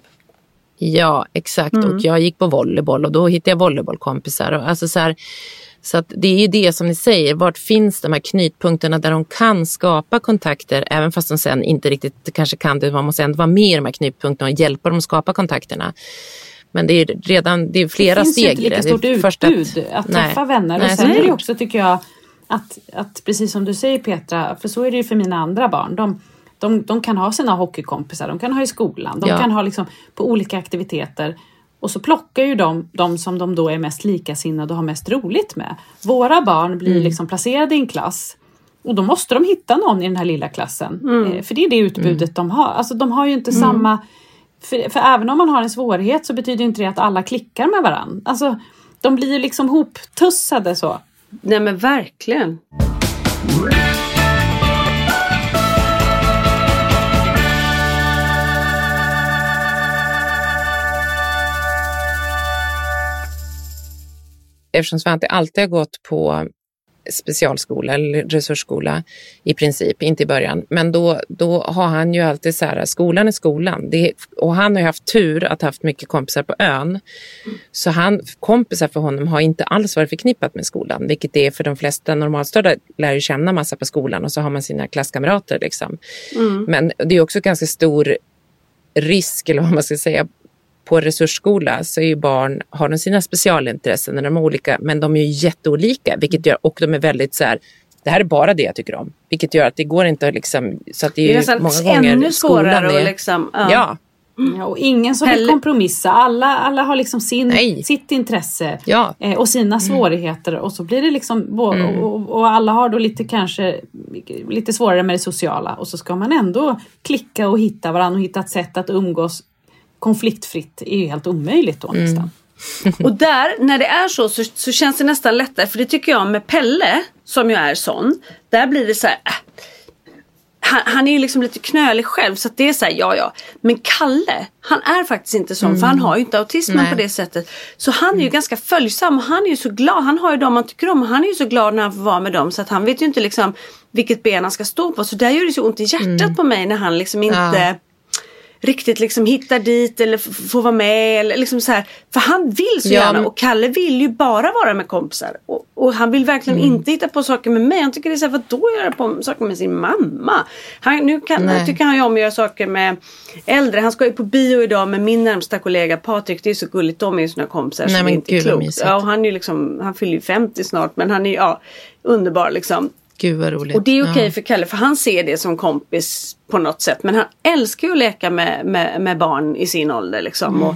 Ja, exakt. Mm. Och jag gick på volleyboll och då hittade jag volleybollkompisar. Och alltså så här, så att det är ju det som ni säger, vart finns de här knutpunkterna där de kan skapa kontakter även fast de sen inte riktigt kanske kan det. Man måste ändå vara med i de här knutpunkterna och hjälpa dem att skapa kontakterna. Men det är redan det är flera steg i det. Det finns inte lika stort utbud att nej. träffa vänner. Nej, och sen är det också tycker jag att, att precis som du säger Petra, för så är det ju för mina andra barn. De, de, de kan ha sina hockeykompisar, de kan ha i skolan, de ja. kan ha liksom på olika aktiviteter. Och så plockar ju de, de som de då är mest likasinnade och har mest roligt med. Våra barn blir mm. liksom placerade i en klass och då måste de hitta någon i den här lilla klassen. Mm. Eh, för det är det utbudet mm. de har. Alltså de har ju inte mm. samma... För, för, även om man har en svårighet så betyder inte det att alla klickar med varandra. Alltså de blir liksom hoptussade så. Nej men verkligen. Eftersom Svante alltid har gått på specialskola eller resursskola i princip, inte i början. Men då, då har han ju alltid så här, skolan är skolan. Det, och han har ju haft tur att ha haft mycket kompisar på ön. Så han, kompisar för honom har inte alls varit förknippat med skolan, vilket det är för de flesta normalstörda lär ju känna massa på skolan och så har man sina klasskamrater. Liksom. Mm. Men det är också ganska stor risk, eller vad man ska säga, på resursskola så är ju barn, har de sina specialintressen, de är olika, men de är ju jätteolika, vilket gör, och de är väldigt så här, det här är bara det jag tycker om. Vilket gör att det går inte att liksom, så att det är, det är nästan många gånger ännu svårare att liksom, ja. ja. Ja, och ingen som vill kompromissa. Alla, alla har liksom sin, sitt intresse ja. eh, och sina mm. svårigheter. Och så blir det liksom, mm. och, och, alla har då lite kanske lite svårare med det sociala. Och så ska man ändå klicka och hitta varandra och hitta ett sätt att umgås konfliktfritt är ju helt omöjligt då mm. nästan. *laughs* och där, när det är så, så, så, känns det nästan lättare. För det tycker jag med Pelle, som ju är sån. Där blir det så här, äh, han, han är ju liksom lite knölig själv så att det är så här, ja ja. Men Kalle, han är faktiskt inte sån för han har ju inte autismen Nej. på det sättet. Så han är ju ganska följsam och han är ju så glad. Han har ju dem man tycker om och han är ju så glad när han får vara med dem så att han vet ju inte liksom vilket ben han ska stå på. Så där gör det så ont i hjärtat på mig när han liksom inte Ja. Riktigt liksom hittar dit eller får vara med. Eller liksom så här. För han vill så Ja, gärna men- och Kalle vill ju bara vara med kompisar. Och, och han vill verkligen Mm. inte hitta på saker med mig. Han tycker det är så här, vadå göra på saker med sin mamma? Han, nu kan, tycker han ju om att göra saker med äldre. Han ska ju på bio idag med min närmsta kollega Patrik. Det är så gulligt, de är ju såna kompisar Nej, så det men är inte gud, klokt. Ja, och han, är liksom, han fyller ju 50 snart men han är ja, underbar liksom. Gud vad roligt. Och det är okej Ja. för Kalle för han ser det som kompis på något sätt. Men han älskar ju att leka med, med, med barn i sin ålder liksom. Mm. Och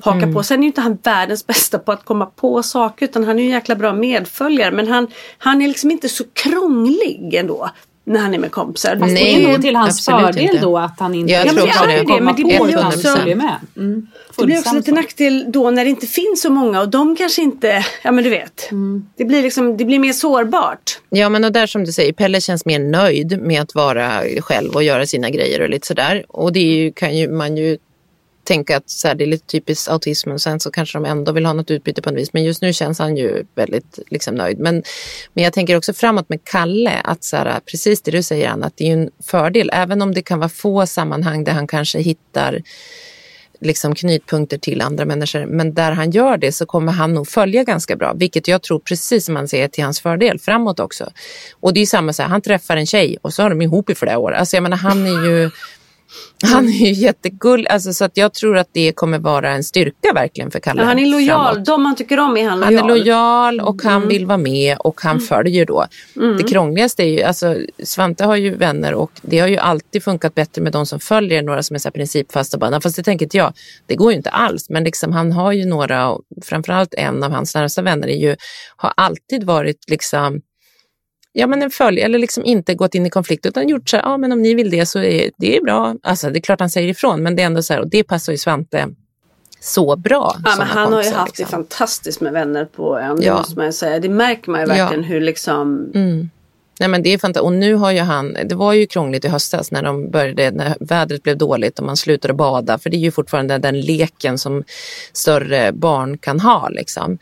haka på. Sen är ju inte han världens bästa på att komma på saker utan han är ju en jäkla bra medföljare. Men han, han är liksom inte så krånglig ändå. När han är med kompisar. Fast Nej, det är nog till hans fördel inte. då att han inte Jag tror kan också det, men det blir ju också- följer med. Mm. Det blir också så. nackdel då när det inte finns så många och de kanske inte, ja men du vet. Mm. Det blir liksom, det blir mer sårbart. Ja men och där som du säger, Pelle känns mer nöjd med att vara själv och göra sina grejer och lite sådär. Och det är ju, kan ju, man ju tänka att så här, det är lite typiskt autism och sen så kanske de ändå vill ha något utbyte på något vis. Men just nu känns han ju väldigt liksom, nöjd. Men, men jag tänker också framåt med Kalle, att så här, precis det du säger Anna, att det är ju en fördel. Även om det kan vara få sammanhang där han kanske hittar liksom knytpunkter till andra människor. Men där han gör det så kommer han nog följa ganska bra, vilket jag tror precis som man säger till hans fördel framåt också. Och det är ju samma så här, han träffar en tjej och så har de ihop i flera år. Alltså jag menar han är ju han är ju jättegull, alltså, så att jag tror att det kommer vara en styrka verkligen för Kalle. Ja, han är lojal, framåt. de man tycker om är han Han lojal. är lojal och han vill vara med och han följer då. Det krångligaste är ju, alltså Svante har ju vänner och det har ju alltid funkat bättre med de som följer några som är så här principfasta bara. Fast det tänker inte jag, det går ju inte alls. Men liksom han har ju några, framförallt en av hans närmsta vänner är ju, har alltid varit liksom Ja men en följ, eller liksom inte gått in i konflikt utan gjort så här, ja men om ni vill det så är det är bra. Alltså det är klart han säger ifrån men det är ändå så här och det passar ju Svante så bra. Ja, men han har ju haft det liksom. fantastiskt med vänner på ön, det Ja. måste man ju säga. Det märker man ju verkligen hur liksom... Mm. Nej men det är fantastiskt. Och nu har ju han, det var ju krångligt i höstas när de började, när vädret blev dåligt och man slutade bada. För det är ju fortfarande den leken som större barn kan ha liksom.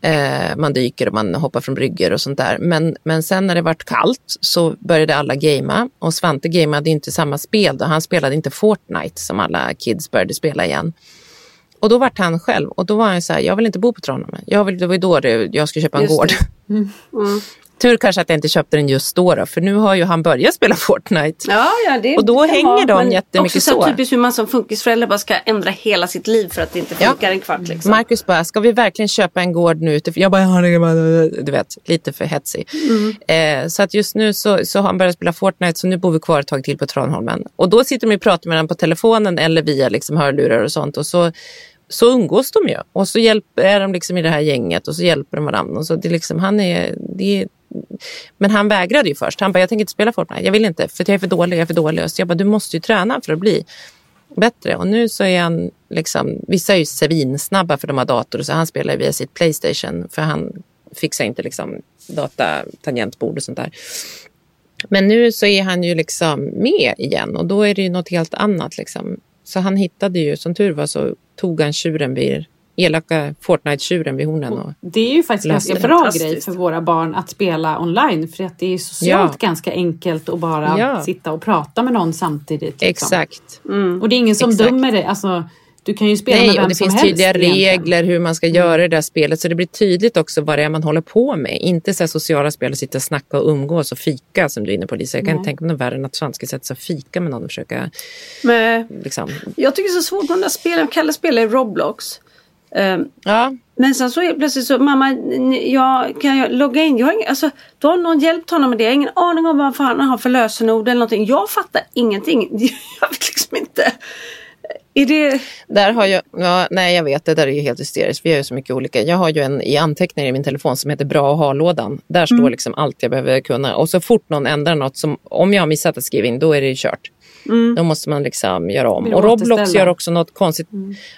Eh, man dyker och man hoppar från bryggor och sånt där. Men, men sen när det vart kallt så började alla gamea. Och Svante gamade inte samma spel då. Han spelade inte Fortnite som alla kids började spela igen. Och då vart han själv och då var han så här, jag vill inte bo på. Jag vill, det var ju då det, jag skulle köpa en Just gård. det. Mm. Tur kanske att jag inte köpte den just då, då för nu har ju han börjat spela Fortnite. Ja, ja, det Och då kan hänger de jättemycket också så. så. typiskt hur man som funkisförälder bara ska ändra hela sitt liv för att det inte Ja. funkar en kvart. Liksom. Marcus bara, ska vi verkligen köpa en gård nu? Jag bara, ja, det du vet, lite för hetsig. Eh, så att just nu så, så har han börjat spela Fortnite så nu bor vi kvar ett tag till på Tranholmen. Och då sitter de och pratar med varandra på telefonen eller via liksom hörlurar och sånt. Och så, så umgås de ju. Och så hjälper, är de liksom i det här gänget och så hjälper de varandra. Och så det liksom, han är, det men han vägrade ju först. Han bara, jag tänker inte spela Fortnite. Jag vill inte, för jag är för dålig. Jag är för dålig. Så jag bara, du måste ju träna för att bli bättre. Och nu så är han, liksom, vissa är ju svinsnabba för de har dator. Så han spelar via sitt Playstation. För han fixar inte liksom data, tangentbord och sånt där. Men nu så är han ju liksom med igen och då är det ju något helt annat. Liksom. Så han hittade ju, som tur var så tog han tjuren vid, elaka Fortnite-tjuren vid hornen. Och, Det är ju faktiskt ganska bra grej för våra barn att spela online. För att det är socialt Ja. ganska enkelt att bara Ja. sitta och prata med någon samtidigt. Liksom. Exakt. Och det är ingen som Exakt. dömer dig. Alltså, du kan ju spela med Nej, vem och det som finns helst tydliga egentligen. regler hur man ska göra det där spelet. Så det blir tydligt också vad det är man håller på med. Inte så här sociala spel och sitta och snacka och umgås och fika som du är inne på Lisa. Jag kan inte tänka mig något värre än att Svante ska sätta sig och fika med någon och försöka Men liksom. jag tycker det är så svårt med de där spelen. Kalle spelar i Roblox. Ehm, Ja, Men sen så är plötsligt så, mamma, jag, kan jag logga in? Jag har ingen, alltså, då har någon hjälpt honom med det. Jag har ingen aning om vad han har för lösenord eller någonting. Jag fattar ingenting. *laughs* Jag vet liksom inte. Är det... Där har jag, ja, nej jag vet, det där är ju helt hysteriskt. Vi har ju så mycket olika. Jag har ju en i anteckningar i min telefon som heter bra att ha-lådan. Där står liksom allt jag behöver kunna. Och så fort någon ändrar något, som, om jag har missat att skriva in, då är det ju kört. Då måste man liksom göra om. Och Roblox gör också något konstigt.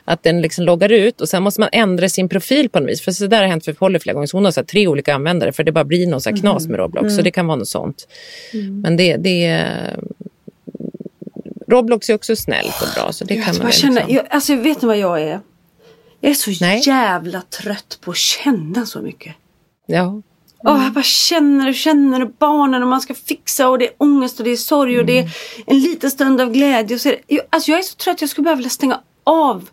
Att den liksom loggar ut och sen måste man ändra sin profil på något vis. För så där har hänt för Polly flera gånger. Så hon har så här tre olika användare för det bara blir något så här knas med Roblox. Så det kan vara något sånt. Men det, det, Roblox är också snällt och bra. Så det Jag, kan man känner, liksom. jag, alltså vet ni vad jag är? Jag är så Nej. jävla trött på att känna så mycket. Ja. Åh, jag bara känner och känner och barnen och man ska fixa och det är ångest och det är sorg och det är en liten stund av glädje. Och så är det, jag, alltså jag är så trött, jag skulle vilja stänga av.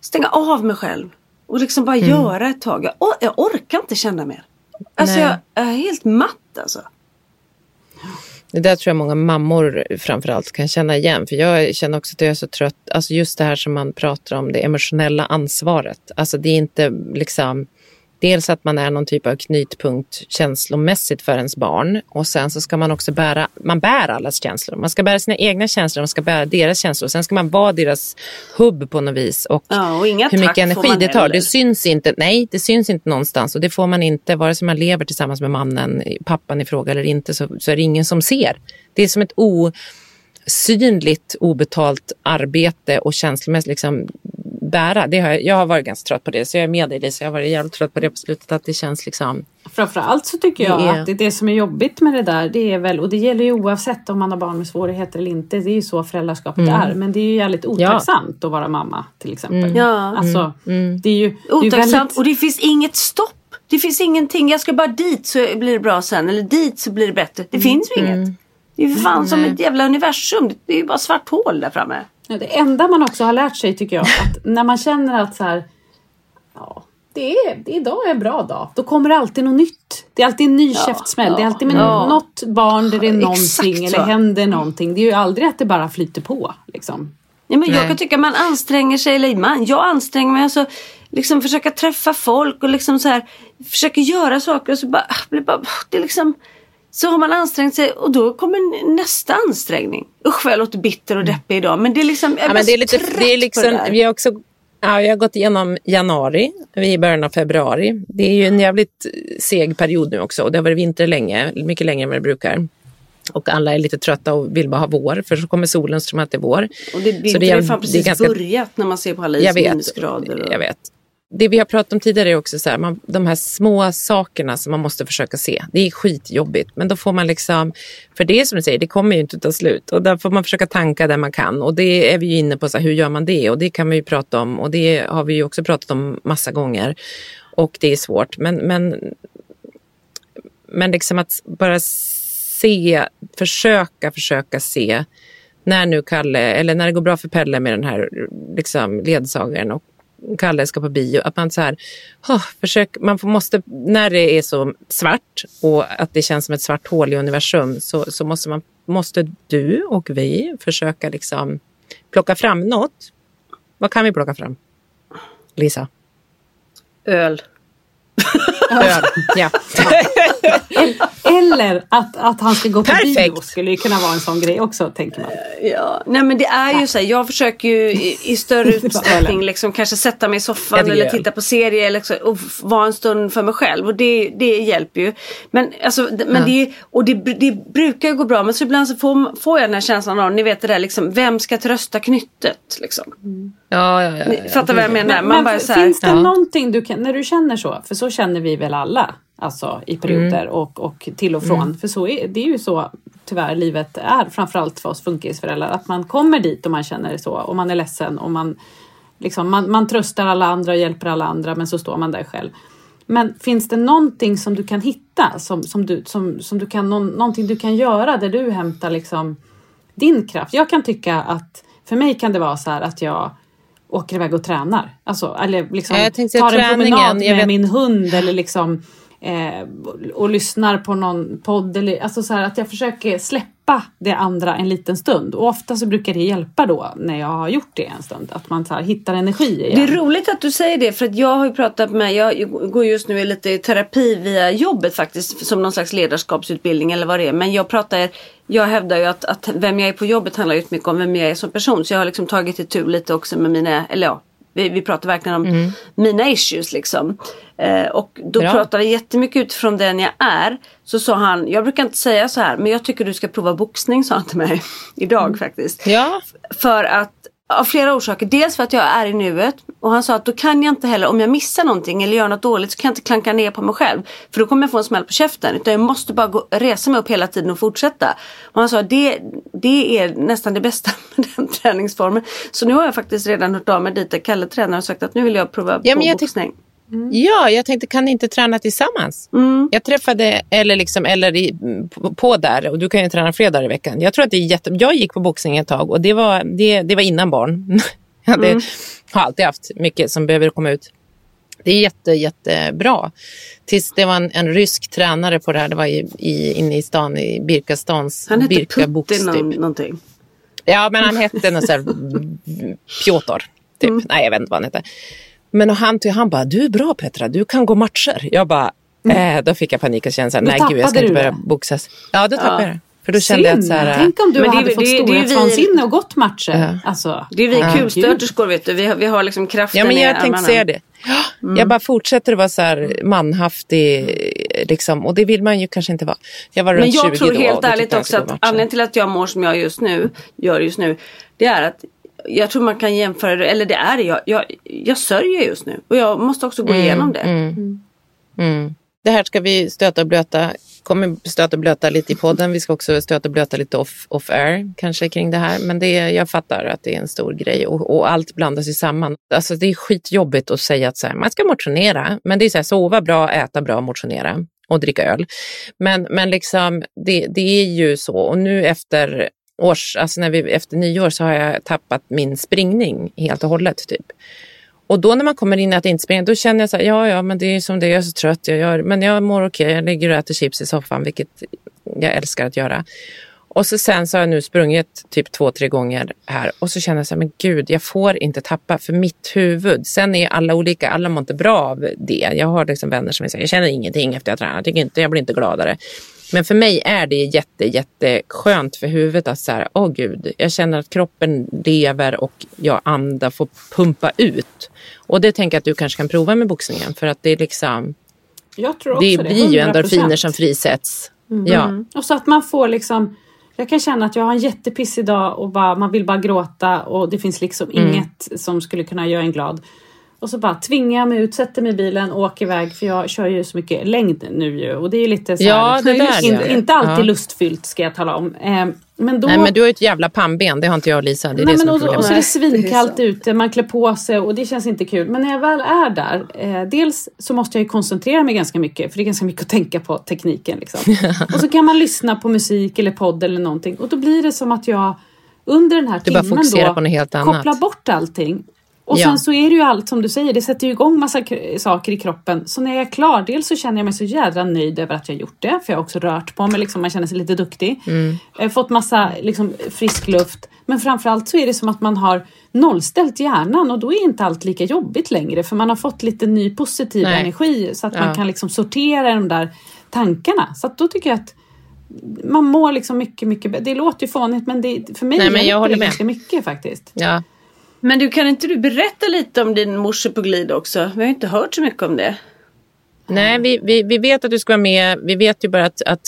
Stänga av mig själv. Och liksom bara göra ett tag. Jag, or- jag orkar inte känna mer. Alltså Nej. jag, jag är helt matt alltså. Det där tror jag många mammor framförallt kan känna igen. För jag känner också att jag är så trött. Alltså just det här som man pratar om, det emotionella ansvaret. Alltså det är inte liksom... Dels att man är någon typ av knytpunkt känslomässigt för ens barn. Och sen så ska man också bära, man bär allas känslor. Man ska bära sina egna känslor, man ska bära deras känslor. Sen ska man vara deras hubb på något vis. Och Ja, och hur mycket energi det tar. heller. Det syns inte. Nej, det syns inte någonstans. Och det får man inte, vare sig man lever tillsammans med mannen, pappan i fråga eller inte, så, så är det ingen som ser. Det är som ett osynligt, obetalt arbete och känslomässigt liksom bära. Det har jag, jag har varit ganska trött på det, så jag är med dig Lisa. Jag har varit jävligt trött på det på slutet, att det känns liksom... Framförallt så tycker jag Det är- att det, det som är jobbigt med det där, det är väl, och det gäller ju oavsett om man har barn med svårigheter eller inte, det är ju så föräldraskapet Mm. är. Men det är ju jävligt otacksamt att vara mamma till exempel. Ja. Alltså, det är ju det är ju Otacksamt väldigt, och det finns inget stopp. Det finns ingenting. Jag ska bara dit så blir det bra sen. Eller dit så blir det bättre. Det finns ju inget. Det är ju fan som ett jävla universum. Det är ju bara svart hål där framme. Ja, Det enda man också har lärt sig tycker jag, att när man känner att så här, ja, det är, det idag är en bra dag, då kommer det alltid något nytt. Det är alltid en ny käftsmäll. Det är alltid med ja. något barn där det är någonting eller händer någonting. Det är ju aldrig att det bara flyter på. Liksom. Ja, men jag kan tycka man anstränger sig, eller man, jag anstränger mig. Alltså, liksom försöka träffa folk och liksom så här, försöka göra saker och så bara, blir bara det är liksom, så har man ansträngt sig och då kommer nästa ansträngning. Usch vad jag låter bitter och deppig idag. Men det är liksom, jag är Ja, det är lite, trött det är på liksom, det där. vi har också Ja, jag har gått igenom januari, vi är i början av februari. Det är ju en jävligt seg period nu också och det har varit vinter länge, mycket längre än vad det brukar. Och alla är lite trötta och vill bara ha vår, för så kommer solen som att det är vår. Och det, det, Så det är jävligt- fan precis ganska- börjat när man ser på alla jag vet. Och... jag vet. Det vi har pratat om tidigare är också så här, man, de här små sakerna som man måste försöka se. Det är skitjobbigt, men då får man liksom, för det är som du säger, det kommer ju inte ta slut. Och där får man försöka tanka där man kan. Och det är vi ju inne på, så här, hur gör man det? Och det kan man ju prata om. Och det har vi ju också pratat om massa gånger. Och det är svårt, men, men, men liksom att bara se, försöka, försöka se när nu Kalle, eller när det går bra för Pelle med den här liksom, ledsagaren och Kalle ska på bio, att man så här, oh, försök, man måste, när det är så svart och att det känns som ett svart hål i universum så, så måste, man, måste du och vi försöka liksom plocka fram något. Vad kan vi plocka fram? Lisa? Öl. Ja. *laughs* Eller att, att han ska gå på Perfekt. bio skulle ju kunna vara en sån grej också, tänker man. Ja, nej men det är ju så här, jag försöker ju i, i större *laughs* utsträckning liksom kanske sätta mig i soffan eller titta på serier eller så, och vara en stund för mig själv och det, det hjälper ju. Men, alltså, men det, och det, det brukar ju gå bra men så ibland så får, får jag den här känslan av, ni vet det där liksom, vem ska trösta knyttet? Liksom. Ja, ja, ja, Ni ja. fattar vad jag menar? Men, Man men bara så här, finns det Ja. någonting du kan, när du känner så, för så känner vi väl alla, alltså i perioder och, och till och från. För så är, det är ju så tyvärr livet är, framförallt för oss funkisföräldrar, att man kommer dit och man känner så och man är ledsen och man, liksom, man, man tröstar alla andra och hjälper alla andra men så står man där själv. Men finns det någonting som du kan hitta, som, som du, som, som du kan, någon, någonting du kan göra där du hämtar liksom din kraft? Jag kan tycka att för mig kan det vara så här att jag åker iväg och tränar. Alltså, eller liksom Ja, jag tänkte tar en träningen, promenad med vet- min hund eller liksom eh, och, och lyssnar på någon podd. Eller, alltså så här, att jag försöker släppa det andra en liten stund. Och ofta så brukar det hjälpa då när jag har gjort det en stund. Att man så här, hittar energi igen. Det är roligt att du säger det för att jag har ju pratat med, jag går just nu i lite terapi via jobbet faktiskt som någon slags ledarskapsutbildning eller vad det är. Men jag pratar, jag hävdar ju att, att vem jag är på jobbet handlar ju mycket om vem jag är som person. Så jag har liksom tagit itu lite också med mina, eller ja, vi, vi pratar verkligen om mina issues liksom. Eh, och då Bra. pratar vi jättemycket utifrån den jag är. Så sa han, jag brukar inte säga så här men jag tycker du ska prova boxning sa han till mig *laughs* idag faktiskt. Ja, För att Av flera orsaker. Dels för att jag är i nuet. Och han sa att då kan jag inte heller, om jag missar någonting eller gör något dåligt så kan jag inte klanka ner på mig själv. För då kommer jag få en smäll på käften. Utan jag måste bara gå, resa mig upp hela tiden och fortsätta. Och han sa att det, det är nästan det bästa *laughs* med den träningsformen. Så nu har jag faktiskt redan hört av mig dit där Kalle tränar och sagt att nu vill jag prova Ja, på jag boxning. Ja, jag tänkte kan ni inte träna tillsammans? Jag träffade, eller, liksom, eller i, på, på där, och du kan ju träna flera dagar i veckan. Jag tror att det är jätte... Jag gick på boxning ett tag och det var, det, det var innan barn. *laughs* jag hade, har alltid haft mycket som behöver komma ut. Det är jätte, jättebra. Tills det var en, en rysk tränare på det här, det var i, i, inne i stan, i Birkastans Han hette Birka Box, Putin typ. någon, någonting. Ja, men han hette något så här *laughs* Piotr. Typ. Mm. Nej, jag vet inte vad han hette. Men och han, han bara, du är bra Petra, du kan gå matcher. Jag bara, eh, då fick jag panik och kände så här, Då nej gud jag ska inte börja det. boxas. Ja, då tappade jag det. För då kände jag att så här, Tänk om du Men det är- hade fått det det är vi- storhetsvansinne och gått matcher. Ja. Alltså, Det är vi herregud. kulstöterskor vet du. Vi har, vi har liksom kraften Ja, men jag tänkte armarna. säga det. Ja, Jag bara fortsätter att vara så här manhaftig, liksom, och det vill man ju kanske inte vara. Jag var runt Men jag 20 tror då, helt ärligt också att anledningen till att jag mår som jag just nu, gör just nu, det är att jag tror man kan jämföra det, eller det är det, jag, jag, jag sörjer just nu och jag måste också gå igenom det. Mm. Det här ska vi stöta och blöta. kommer stöta och blöta lite i podden. Vi ska också stöta och blöta lite off, off air kanske kring det här. Men det, jag fattar att det är en stor grej och, och allt blandas ju samman. Alltså det är skitjobbigt att säga att så här, man ska motionera. Men det är så här, sova bra, äta bra, motionera och dricka öl. Men, men liksom, det, det är ju så. Och nu efter års, alltså när vi, efter nyår så har jag tappat min springning helt och hållet. Typ. Och då när man kommer in i att inte springa, då känner jag så här, ja, ja, men det är som det är, jag är så trött, jag gör, men jag mår okej, jag ligger och äter chips i soffan, vilket jag älskar att göra. Och så sen så har jag nu sprungit typ två, tre gånger här och så känner jag så här, men gud, jag får inte tappa för mitt huvud. Sen är alla olika, alla mår inte bra av det. Jag har liksom vänner som säger, jag känner ingenting efter jag tränat, jag, tycker inte, jag blir inte gladare. Men för mig är det jätte, jätteskönt för huvudet att så här, åh gud, jag känner att kroppen lever och jag andar får pumpa ut. Och det tänker jag att du kanske kan prova med boxningen för att det är liksom, Jag tror också det det. blir ju 100%. endorfiner som frisätts. Ja. Och så att man får liksom jag kan känna att jag har en jättepissig dag och bara, man vill bara gråta och det finns liksom Mm. inget som skulle kunna göra en glad. Och så bara tvingar jag mig ut, sätter mig i bilen och åker iväg för jag kör ju så mycket längd nu ju och det är lite så Ja, här, det där in, inte alltid Ja. lustfyllt ska jag tala om. Eh, men då, Nej men du har ju ett jävla pannben, det har inte jag och Lisa. Det är Nej, det som men är och, så- och så är det Nej, det är svinkallt ute, man klär på sig och det känns inte kul. Men när jag väl är där, eh, dels så måste jag ju koncentrera mig ganska mycket för det är ganska mycket att tänka på tekniken. Liksom. *laughs* och så kan man lyssna på musik eller podd eller någonting och då blir det som att jag under den här Du bara timmen fokuserar då på något helt annat. kopplar bort allting. Och Ja. sen så är det ju allt som du säger, det sätter ju igång massa saker i kroppen. Så när jag är klar, dels så känner jag mig så jädra nöjd över att jag gjort det, för jag har också rört på mig, liksom, man känner sig lite duktig. Mm. Har fått massa liksom, frisk luft. Men framförallt så är det som att man har nollställt hjärnan och då är inte allt lika jobbigt längre för man har fått lite ny positiv Nej. energi så att Ja. man kan liksom sortera de där tankarna. Så att då tycker jag att man mår liksom mycket, mycket bättre. Det låter ju fånigt men det, för mig Nej, men jag håller det med. ganska mycket faktiskt. Ja. Men du, kan inte du berätta lite om din morse på glid också? Vi har inte hört så mycket om det. Nej, vi, vi, vi vet att du ska vara med. Vi vet ju bara att, att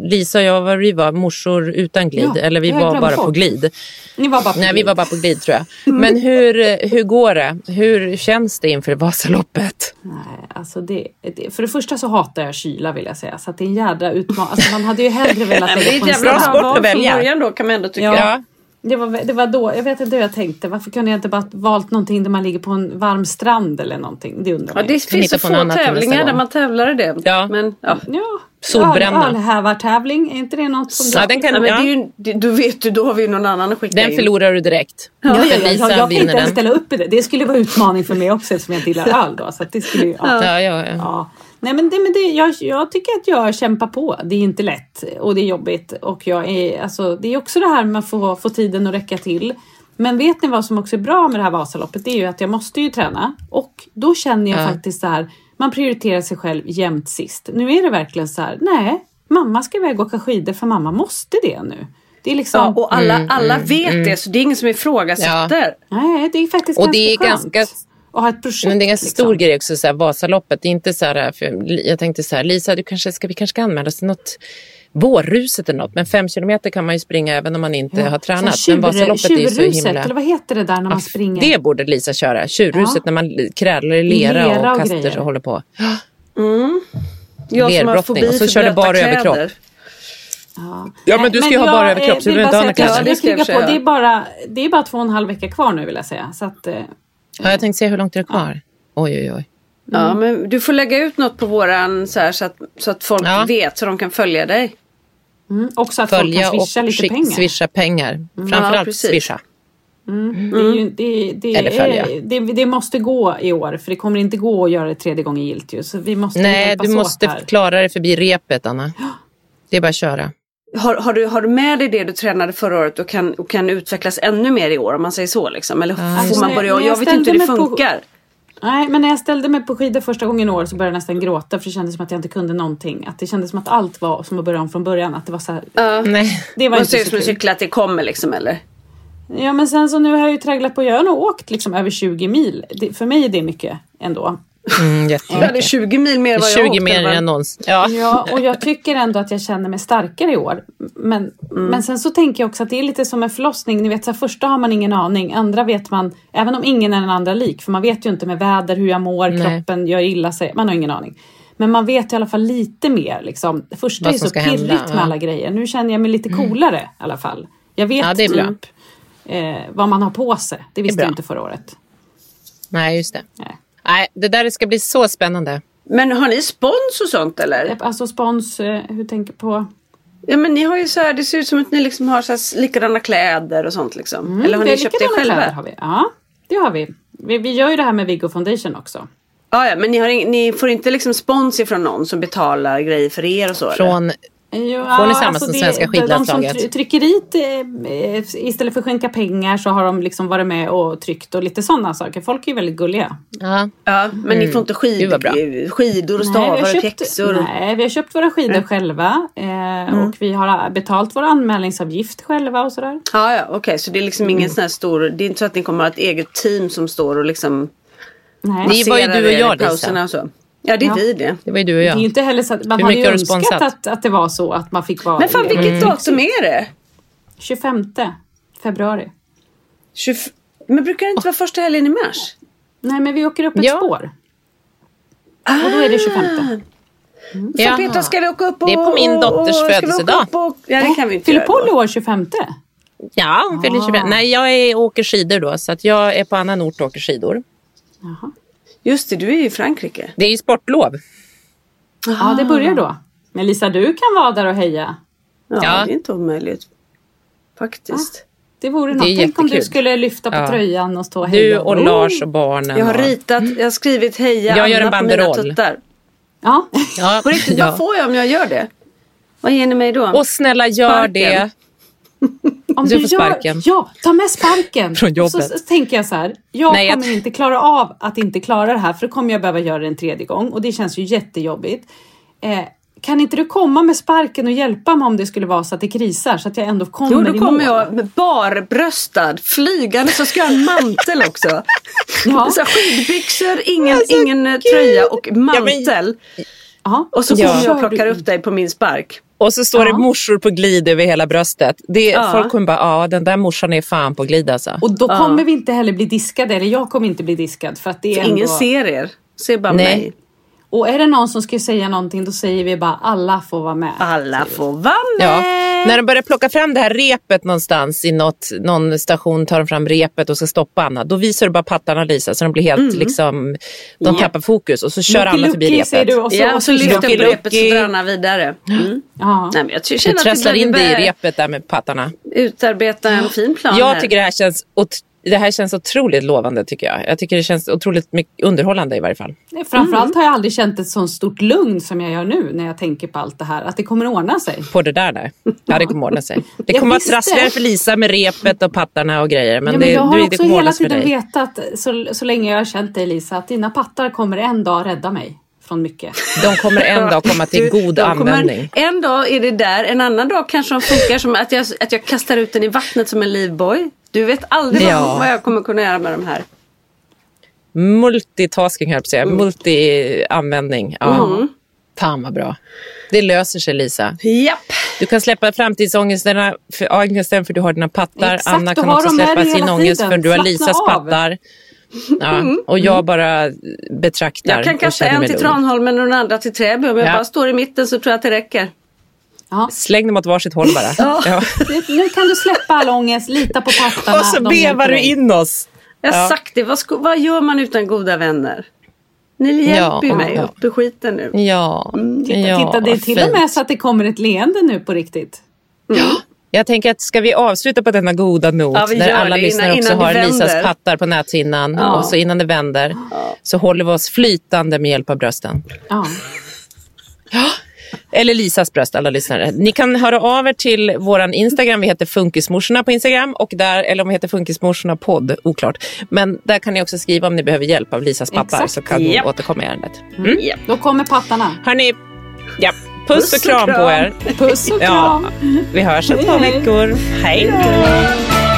Lisa och jag var, vi var morsor utan glid. Ja, eller vi var bara på glid. Ni var bara på Nej, vi glid. var bara på glid tror jag. Men hur, hur går det? Hur känns det inför Vasaloppet? Nej, alltså det, det, för det första så hatar jag kyla vill jag säga. Så att det är en jädra utmaning. Alltså man hade ju hellre velat *laughs* men det är lägga ett jävla bra sport att välja. från början då kan man ändå tycka. Ja. Det var, det var då, jag vet inte hur jag tänkte. Varför kunde jag inte bara valt någonting där man ligger på en varm strand eller någonting? Det undrar Ja, det ju. finns så få tävlingar där man tävlar i det. Ja. Men, ja. Ja, Solbränna. öl- Ölhävartävling, är inte det något som Ja, den kan, Ja, men det är ju, det, då vet du, då har vi ju någon annan att skicka den in. förlorar du direkt. Ja, ja, ja, ja, jag kan inte ens den. ställa upp i det. Det skulle vara utmaning för mig också eftersom jag inte gillar *laughs* öl. Då, så att det skulle ju, ja. Ja, ja, ja. Ja. Nej men, det, men det, jag, jag tycker att jag kämpar på. Det är inte lätt och det är jobbigt. Och jag är, alltså, det är också det här med att få, få tiden att räcka till. Men vet ni vad som också är bra med det här Vasaloppet? Det är ju att jag måste ju träna. Och då känner jag Ja. faktiskt så här, man prioriterar sig själv jämt sist. Nu är det verkligen så här, nej, mamma ska iväg och åka skidor för mamma måste det nu. Det är liksom, Ja, och alla, alla vet det så det är ingen som ifrågasätter. nej det är faktiskt Och det är ganska skönt. ganska- att ha ett projekt. Men det är en ganska liksom. stor grej också, så här, Vasaloppet. Det är inte så här, för jag tänkte så här, Lisa, du kanske ska, vi kanske ska anmäla oss till något vårruset eller något. Men fem kilometer kan man ju springa även om man inte har tränat. Sen Men Vasaloppet är ju så himla... eller vad heter det där när man springer? Det borde Lisa köra. Tjurruset Ja. när man krälar i lera, Lera och och kastar grejer. och håller på. Jag som har Lerbrottning. fobi Och så kör du bara överkropp. kläder. Ja. Ja, men du ska ju ha jag, bara överkropp, så du behöver inte ha några kläder. Ja, det jag jag. Det är, bara, det är bara två och en halv vecka kvar nu vill jag säga. Så att, eh, Ja, jag tänkte se hur långt är det kvar. Oj, oj, oj. Ja, men du får lägga ut något på våran så, här, så, att, så att folk Ja. vet så de kan följa dig. mm, också att folk Följa kan och swisha lite pengar. swisha pengar. Ja, Framförallt precis. swisha. Det, är ju, det, det, Eller följa. är, det, det måste gå i år för det kommer inte gå att göra det tredje gången gilt ju. Så vi måste Nej, du måste här. klara dig förbi repet, Anna. Det är bara att köra. Har, har, du, har du med dig det du tränade förra året och kan, och kan utvecklas ännu mer i år om man säger så? Liksom? Eller Alltså, får man när- börja? jag Jag vet inte hur det mig på- funkar. Nej, men när jag ställde mig på skidor första gången i år så började jag nästan gråta för det kändes som att jag inte kunde någonting. Att det kändes som att allt var som att börja om från början. Att det var så här, Ja. Nej. det var Man inte ser ut så som en kul. cykel att det kommer liksom eller? Ja, men sen så nu har jag ju tragglat på. Jag har nog åkt liksom över 20 mil. Det, för mig är det mycket ändå. Mm, Ja, det är jättemycket. 20 mil mer än vad jag har 20 åkt, mer eller än någonsin. Ja. Ja, och jag tycker ändå att jag känner mig starkare i år. Men, men sen så tänker jag också att det är lite som en förlossning. Ni vet, så här, första har man ingen aning, andra vet man, även om ingen är den andra lik, för man vet ju inte med väder, hur jag mår, Nej. kroppen gör illa sig, man har ingen aning. Men man vet i alla fall lite mer. Liksom. Det första Vad är så pirrigt hända, med ja. alla grejer. Nu känner jag mig lite coolare i alla fall. Jag vet Ja, det är bra. typ eh, vad man har på sig. Det visste bra. jag inte förra året. Nej, just det. Nej. Nej, det där ska bli så spännande. Men har ni spons och sånt eller? Alltså spons, eh, hur tänker på? Ja men ni har ju så här, det ser ut som att ni liksom har så här likadana kläder och sånt liksom. Mm, eller har ni köpt det själva? kläder Har vi. Ja, det har vi. vi. Vi gör ju det här med Viggo Foundation också. Ja, ja, men ni, har, ing- ni får inte liksom spons ifrån någon som betalar grejer för er och så eller? Jo, Får ni samma som svenska De som skidlandslaget? try- tryckeriet, eh, istället för att skänka pengar så har de liksom varit med och tryckt och lite sådana saker. Folk är ju väldigt gulliga. ja, Ja, men ni får inte skid, skidor och stavar vi har och köpt, pjäxor. nej, vi har köpt våra skidor själva eh, och vi har betalt vår anmälningsavgift själva och sådär. Ja, ja, okej, så det är liksom ingen sån här stor, det är inte så att ni kommer att ha ett eget team som står och liksom Nej. Det var ju du och jag, Lisa. pauserna och så. Ja, det är Ja. vi det. det var ju du och Det är jag. inte heller så att man Hur hade ju önskat sponsrat? att, att det var så att man fick vara Men fan vilket datum är det? 25 februari. 20, men brukar det inte vara första helgen i mars? Nej men vi åker upp ett Ja. spår. Och då är det 25. Fan Jaha. Petra, ska vi åka upp och... Det är på min dotters födelsedag. Och, ja, det kan vi inte Fyller Polly år 25? Ja, hon fyller 25. Nej, jag är, åker skidor då, så att jag är på annan ort och åker skidor. Jaha. Just det, du är i Frankrike. Det är ju sportlov. Ja, det börjar då. Men Lisa, du kan vara där och heja. Ja, Ja. det är inte omöjligt. Faktiskt. Det vore något. Tänk om du skulle lyfta på Ja. tröjan och stå och heja. Du och Oh. Lars och barnen. Jag har ritat, jag har skrivit heja Jag gör en Anna på mina banderoll. tuttar. Ja. Ja, På riktigt, ja. vad får jag om jag gör det? Vad ger ni mig då? Och snälla gör Sparken. det. *laughs* Om Du får sparken. ja, ta med sparken. *laughs* Från jobbet. Så, så tänker jag så här. Jag Nej, jag kommer tr- inte klara av att inte klara det här för då kommer jag behöva göra det en tredje gång och det känns ju jättejobbigt. Eh, kan inte du komma med sparken och hjälpa mig om det skulle vara så att det krisar så att jag ändå kommer Jo, då kommer jag barbröstad, flygande, så ska jag ha en mantel också. Ja. *laughs* Så skidbyxor, ingen, ingen eh, tröja och mantel. Ja. Och så Ja. kommer jag och plockar du upp dig på min spark. Och så står Ja. det morsor på glid över hela bröstet. Det, Ja. Folk kommer bara, ja den där morsan är fan på glid alltså. Och då Ja. kommer vi inte heller bli diskade, eller jag kommer inte bli diskad för att det är ändå... Ingen ser er, ser bara Nej. mig. Och är det någon som ska säga någonting då säger vi bara alla får vara med. Alla får vara med. Ja. När de börjar plocka fram det här repet någonstans i något, någon station, tar de fram repet och ska stoppa Anna. Då visar du bara pattarna Lisa så de blir helt liksom, de Ja. tappar fokus och så kör Lucky alla förbi Lucky, repet. säger du och så, Ja, och så lyfter på repet så drar Anna vidare. Mm. Ja. Nej, men jag Du känner trasslar in dig i repet där med pattarna. utarbeta en fin plan Jag här. tycker det här känns ot- det här känns otroligt lovande tycker jag. Jag tycker det känns otroligt mycket underhållande i varje fall. Nej, Framförallt Mm. har jag aldrig känt ett sånt stort lugn som jag gör nu när jag tänker på allt det här. Att det kommer ordna sig. På det där där. Ja, det kommer ordna sig. Det *laughs* kommer vara trassligare för Lisa med repet och pattarna och grejer. Men, ja, men det, jag har det också kommer hela tiden vetat, så, så länge jag har känt dig Lisa, att dina pattar kommer en dag rädda mig från mycket. De kommer en dag komma till *laughs* Du, god de kommer- användning. En dag är det där, en annan dag kanske de funkar som att jag, att jag kastar ut den i vattnet som en livboj. Du vet aldrig Ja. vad, jag kommer kunna göra med de här. Multitasking höll jag på att säga. Mm. Multi-användning. Ja. Fan vad bra. Det löser sig Lisa. Japp. Du kan släppa framtidsångesten för, ångesten för du har dina pattar. Exakt, Anna kan också släppa sin ångest för du har Lisas av. pattar. Ja, *laughs* och jag bara betraktar. Jag kan kasta en till. Tranholmen och den andra till Täby. Om jag Ja. bara står i mitten så tror jag att det räcker. Ja. Släng dem åt varsitt håll bara. ja. Nu, nu kan du släppa all ångest, lita på pattarna. Och så bevar du in oss. Jag har Ja. sagt det. Vad, vad gör man utan goda vänner? Ni hjälper ju Ja, mig ja. upp ur skiten nu. Ja, Titta, ja titta, det är till och fint. med så att det kommer ett leende nu på riktigt. Jag tänker att ska vi avsluta på denna goda not Ja, när alla det lyssnare innan- också innan har Lisas pattar på näthinnan Ja. och så innan det vänder så håller vi oss flytande med hjälp av brösten. Ja. Eller Lisas bröst, alla lyssnare. Ni kan höra av er till våran Instagram. Vi heter Funkismorsorna på Instagram. Och där, eller om vi heter Funkismorsorna podd, oklart. Men där kan ni också skriva om ni behöver hjälp av Lisas Exakt. så kan ni Japp. återkomma i ärendet. Japp. Då kommer pattarna. Hörni, ja, puss, Puss och och kram, på kram. er. Puss och Ja, kram. vi hörs om två veckor. Hej då!